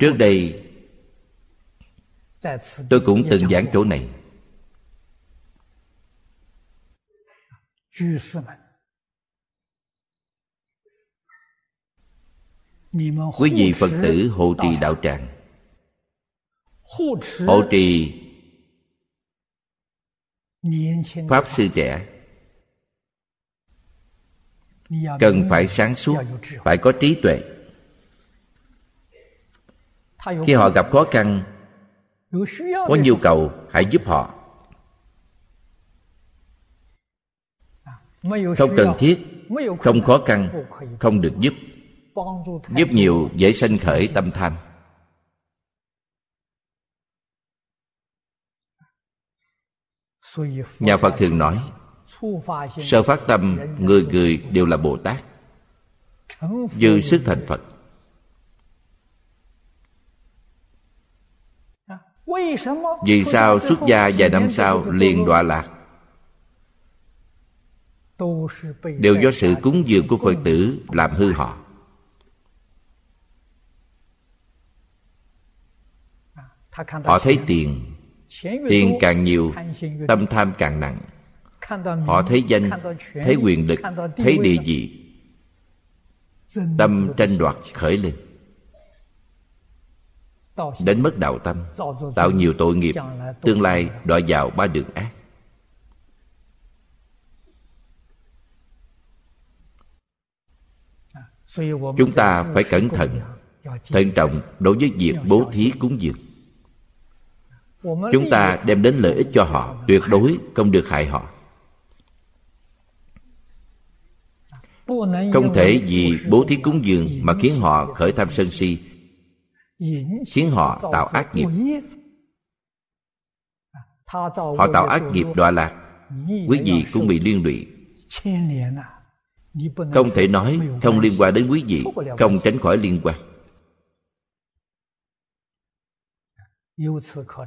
Trước đây, tôi cũng từng giảng chỗ này. Quý vị phật tử hộ trì đạo tràng. Hộ trì pháp sư trẻ. Cần phải sáng suốt, phải có trí tuệ khi họ gặp khó khăn có nhu cầu hãy giúp họ. Không cần thiết không khó khăn không được giúp. Giúp nhiều dễ sanh khởi tâm tham. Nhà phật thường nói sơ phát tâm người người đều là bồ tát. Dư sức thành phật vì sao xuất gia vài năm sau liền đọa lạc? Đều do sự cúng dường của phật tử làm hư họ. Họ thấy tiền. Tiền càng nhiều tâm tham càng nặng. Họ thấy danh thấy quyền lực thấy địa vị. Tâm tranh đoạt khởi lên đánh mất đạo tâm, tạo nhiều tội nghiệp, tương lai đọa vào ba đường ác. Chúng ta phải cẩn thận thận trọng đối với việc bố thí cúng dường. Chúng ta đem đến lợi ích cho họ, tuyệt đối không được hại họ. Không thể vì bố thí cúng dường mà khiến họ khởi tham sân si khiến họ tạo ác nghiệp. Họ tạo ác nghiệp đọa lạc. Quý vị cũng bị liên lụy. Không thể nói không liên quan đến quý vị, không tránh khỏi liên quan.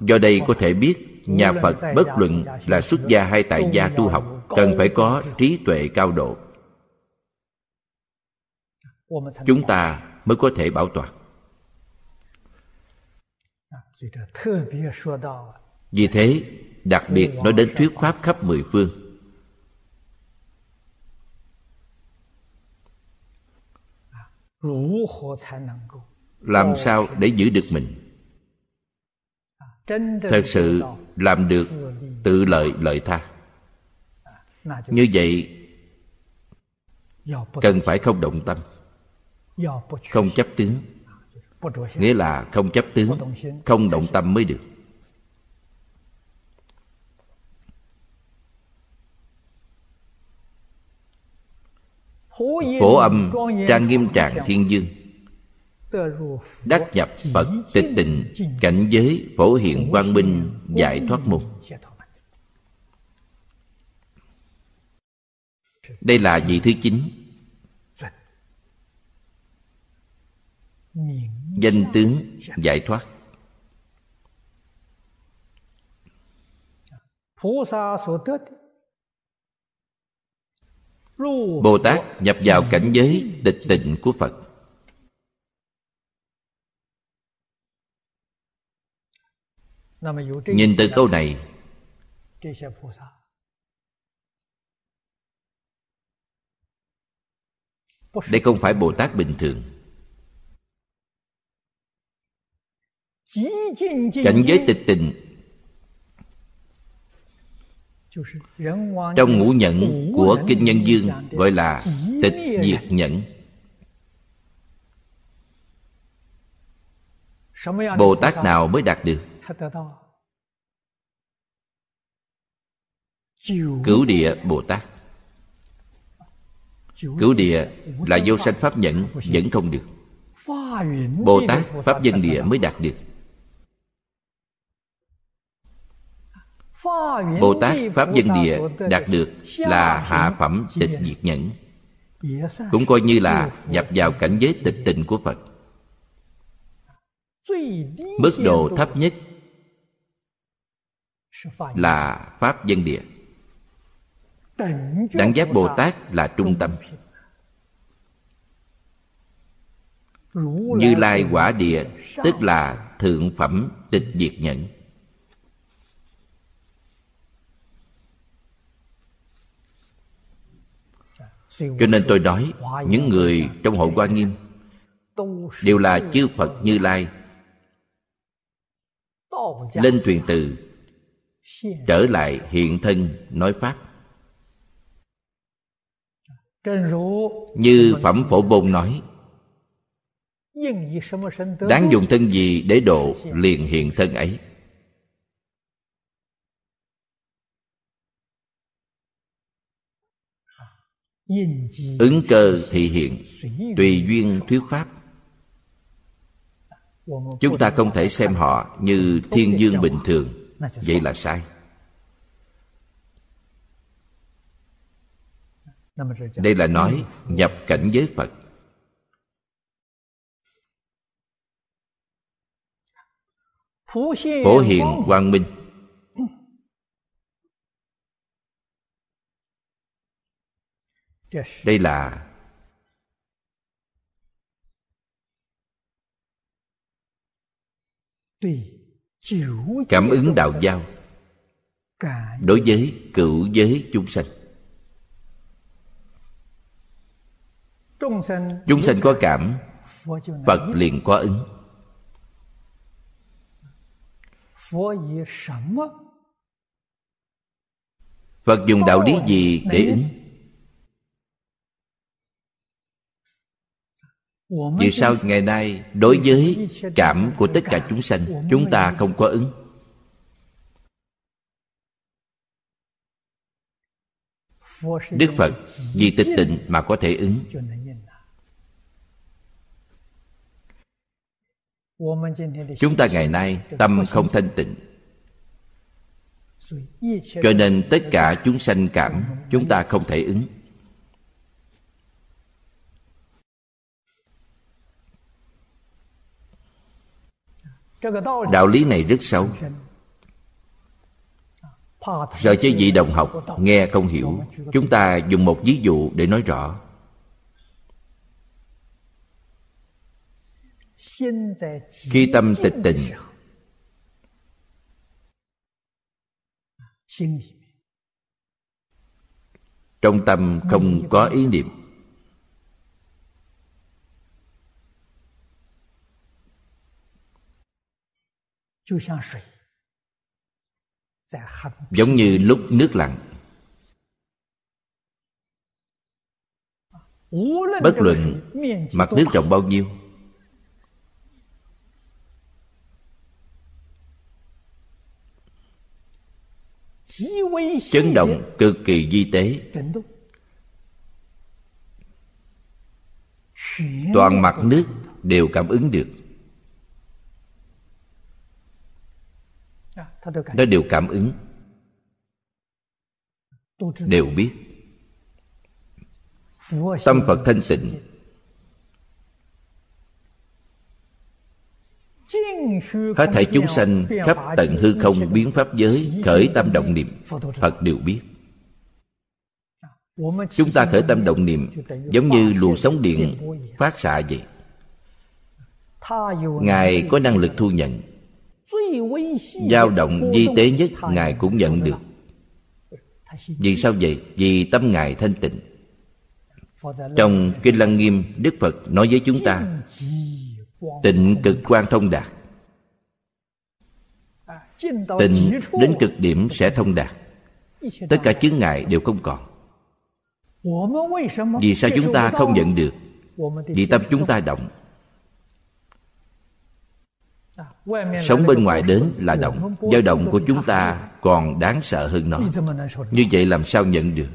Do đây có thể biết, nhà phật bất luận là xuất gia hay tại gia tu học, cần phải có trí tuệ cao độ. Chúng ta mới có thể bảo toàn vì thế đặc biệt nói đến thuyết pháp khắp mười phương. Làm sao để giữ được mình? Thật sự làm được tự lợi lợi tha. Như vậy cần phải không động tâm không chấp tướng nghĩa là không chấp tướng không động tâm mới được. Phổ âm trang nghiêm trạng thiên dương. Đắc nhập phật tịch tịnh cảnh giới phổ hiện quang minh giải thoát mục đây là vị thứ chín danh tướng giải thoát. Bồ tát nhập vào cảnh giới tịch tịnh của phật. Nhìn từ câu này, đây không phải bồ tát bình thường. Cảnh giới tịch tịnh trong ngũ nhẫn của kinh nhân dương gọi là tịch diệt nhẫn. Bồ tát nào mới đạt được? Cứu địa bồ tát. Cứu địa là vô sanh pháp nhẫn vẫn không được. Bồ tát pháp dân địa mới đạt được bồ tát pháp dân địa đạt được là hạ phẩm tịch diệt nhẫn. Cũng coi như là nhập vào cảnh giới tịch tịnh của phật. Mức độ thấp nhất là pháp dân địa. Đẳng giác bồ tát là trung tâm. Như lai quả địa, tức là thượng phẩm tịch diệt nhẫn. Cho nên tôi nói, những người trong hội quan nghiêm đều là chư phật như lai. Lên thuyền từ, trở lại hiện thân nói pháp. Như phẩm phổ bôn nói, đáng dùng thân gì để độ liền hiện thân ấy? Ứng cơ thị hiện tùy duyên thuyết pháp. Chúng ta không thể xem họ như thiên dương bình thường. Vậy là sai. Đây là nói nhập cảnh giới phật. Phổ hiện quang minh đây là cảm ứng đạo giao đối với cựu giới chúng sanh. Chúng sanh có cảm phật liền có ứng. Phật dùng đạo lý gì để ứng vì sao ngày nay đối với cảm của tất cả chúng sanh chúng ta không có ứng? Đức phật vì tịch tịnh mà có thể ứng. Chúng ta ngày nay tâm không thanh tịnh. Cho nên tất cả chúng sanh cảm chúng ta không thể ứng đạo lý này rất sâu sợ cho vị đồng học, nghe không hiểu, chúng ta dùng một ví dụ để nói rõ. Khi tâm tịch tịnh trong tâm không có ý niệm. Giống như lúc nước lặng. bất luận mặt nước rộng bao nhiêu. Chấn động cực kỳ di tế. Toàn mặt nước đều cảm ứng được nó đều cảm ứng. Đều biết. Tâm phật thanh tịnh. Hết thảy chúng sanh khắp tận hư không biến pháp giới khởi tâm động niệm. Phật đều biết. Chúng ta khởi tâm động niệm giống như luồng sóng điện phát xạ vậy. Ngài có năng lực thu nhận dao động di tế nhất ngài cũng nhận được. Vì sao vậy? Vì tâm ngài thanh tịnh. Trong kinh lăng nghiêm đức phật nói với chúng ta tịnh cực quan thông đạt. Tịnh đến cực điểm sẽ thông đạt. Tất cả chướng ngại đều không còn. Vì sao chúng ta không nhận được? Vì tâm chúng ta động sống bên ngoài đến là động. dao động của chúng ta còn đáng sợ hơn nó. Như vậy làm sao nhận được?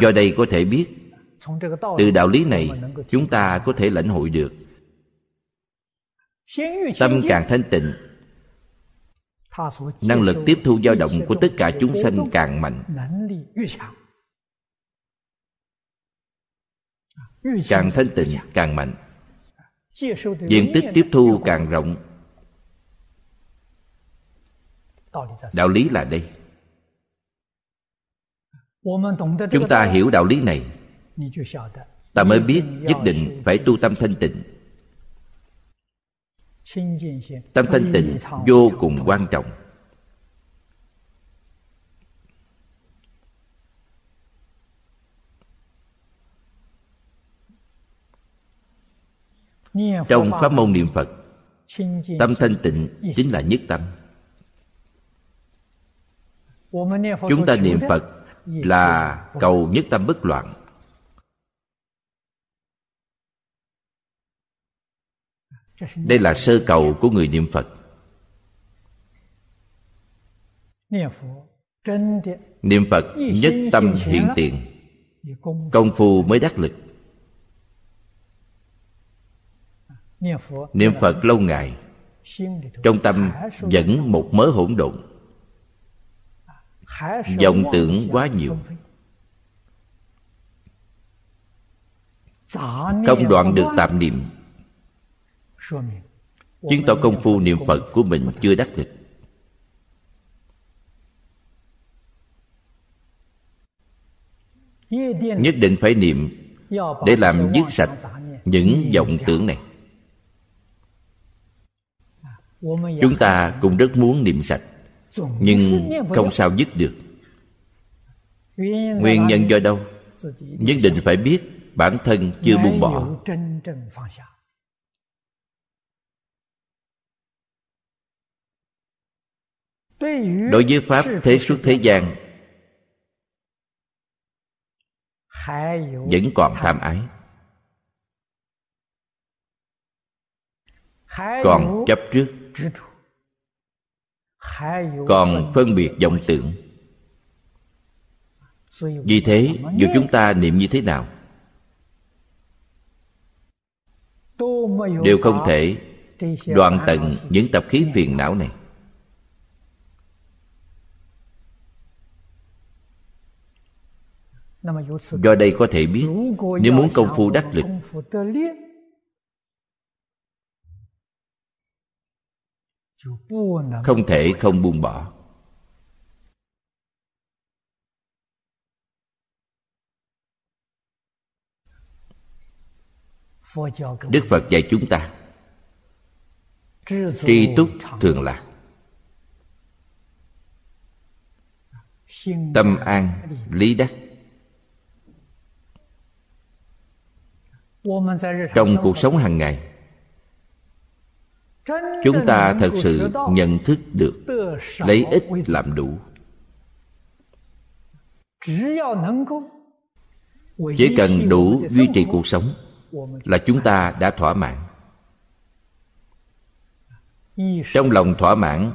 Do đây có thể biết từ đạo lý này chúng ta có thể lãnh hội được. Tâm càng thanh tịnh năng lực tiếp thu dao động của tất cả chúng sanh càng mạnh càng thanh tịnh, càng mạnh. Diện tích tiếp thu càng rộng. Đạo lý là đây. Chúng ta hiểu đạo lý này. Ta mới biết nhất định phải tu tâm thanh tịnh. Tâm thanh tịnh vô cùng quan trọng. Trong pháp môn niệm phật, tâm thanh tịnh chính là nhất tâm. Chúng ta niệm phật là cầu nhất tâm bất loạn. Đây là sơ cầu của người niệm phật. Niệm phật nhất tâm hiện tiền. Công phu mới đắc lực. Niệm phật lâu ngày, trong tâm vẫn một mớ hỗn độn. Vọng tưởng quá nhiều. Không đoạn được tạm niệm. Chứng tỏ công phu niệm phật của mình chưa đắc lực nhất định phải niệm để làm dứt sạch những vọng tưởng này chúng ta cũng rất muốn niệm sạch, nhưng không sao dứt được. Nguyên nhân do đâu? Nhất định phải biết bản thân chưa buông bỏ. Đối với pháp, thế xuất thế gian vẫn còn tham ái. Còn chấp trước còn phân biệt vọng tưởng。vì thế dù chúng ta niệm như thế nào đều không thể đoạn tận những tập khí phiền não này。do đây có thể biết nếu muốn công phu đắc lực không thể không buông bỏ. Đức phật dạy chúng ta, tri túc thường lạc, tâm an lý đắc. Trong cuộc sống hàng ngày chúng ta thật sự nhận thức được, lấy ít làm đủ. Chỉ cần đủ duy trì cuộc sống là chúng ta đã thỏa mãn. Trong lòng thỏa mãn,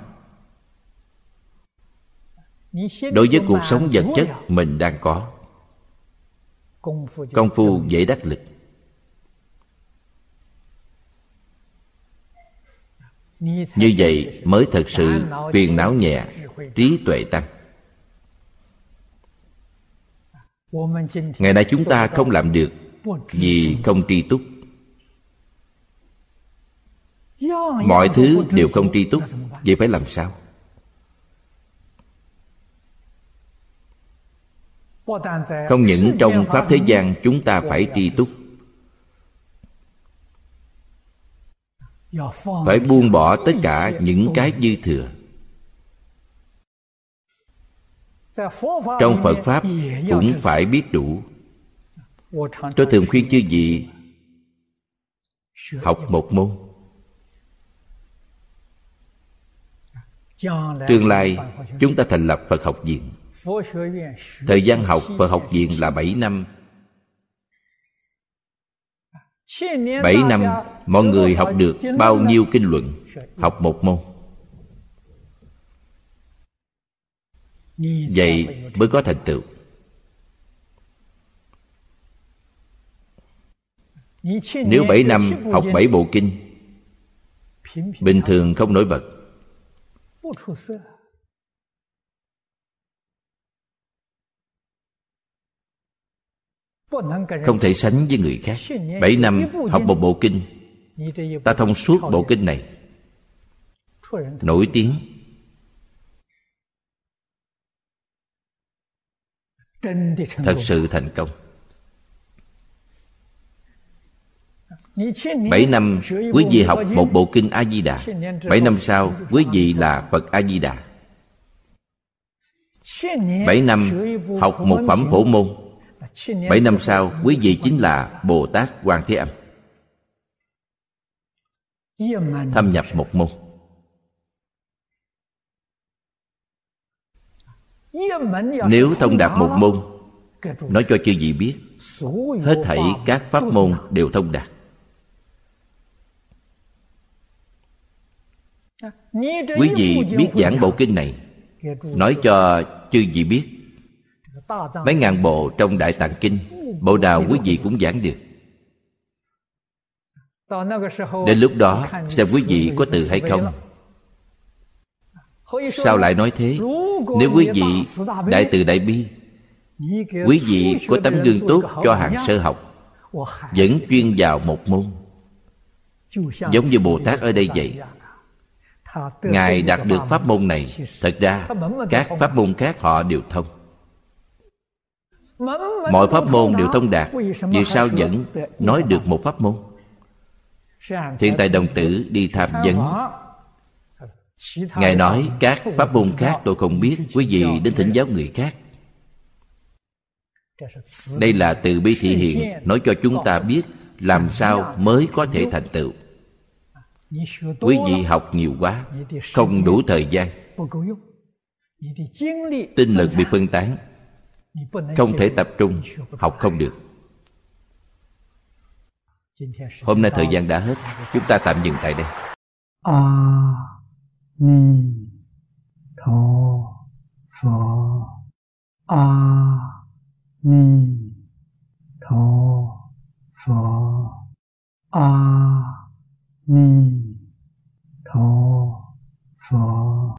đối với cuộc sống vật chất mình đang có, công phu dễ đắc lực. Như vậy mới thật sự phiền não nhẹ, trí tuệ tăng. Ngày nay chúng ta không làm được vì không tri túc. Mọi thứ đều không tri túc, vậy phải làm sao? Không những trong pháp thế gian chúng ta phải tri túc phải buông bỏ tất cả những cái dư thừa. Trong phật pháp cũng phải biết đủ. Tôi thường khuyên chư vị học một môn. Tương lai chúng ta thành lập phật học viện. Thời gian học phật học viện là 7 năm. Bảy năm mọi người học được bao nhiêu kinh luận? Học một môn. Vậy mới có thành tựu. Nếu bảy năm học bảy bộ kinh Bình thường không nổi bật không thể sánh với người khác. Bảy năm học một bộ kinh. Ta thông suốt bộ kinh này. Nổi tiếng. Thật sự thành công. Bảy năm quý vị học một bộ kinh A-di-đà. Bảy năm sau, quý vị là Phật A-di-đà. Bảy năm học một phẩm phổ môn. Bảy năm sau quý vị chính là Bồ Tát Quan Thế Âm. Thâm nhập một môn. Nếu thông đạt một môn Nói cho chư vị biết Hết thảy các pháp môn đều thông đạt. Quý vị biết giảng bộ kinh này Nói cho chư vị biết Mấy ngàn bộ trong Đại Tạng Kinh Bộ nào quý vị cũng giảng được. Đến lúc đó, Xem quý vị có từ hay không. Sao lại nói thế? Nếu quý vị đại từ đại bi, Quý vị có tấm gương tốt cho hàng sơ học, Vẫn chuyên vào một môn. Giống như Bồ Tát ở đây vậy. Ngài đạt được pháp môn này, Thật ra các pháp môn khác họ đều thông mọi pháp môn đều thông đạt, vì sao vẫn nói được một pháp môn? Thiện tài đồng tử đi tham vấn. Ngài nói các pháp môn khác tôi không biết, quý vị đến thỉnh giáo người khác. Đây là từ bi thị hiện, nói cho chúng ta biết làm sao mới có thể thành tựu. Quý vị học nhiều quá, không đủ thời gian. Tinh lực bị phân tán không thể tập trung học không được. Hôm nay thời gian đã hết chúng ta tạm dừng tại đây. A ni tho phở a ni tho phở a ni tho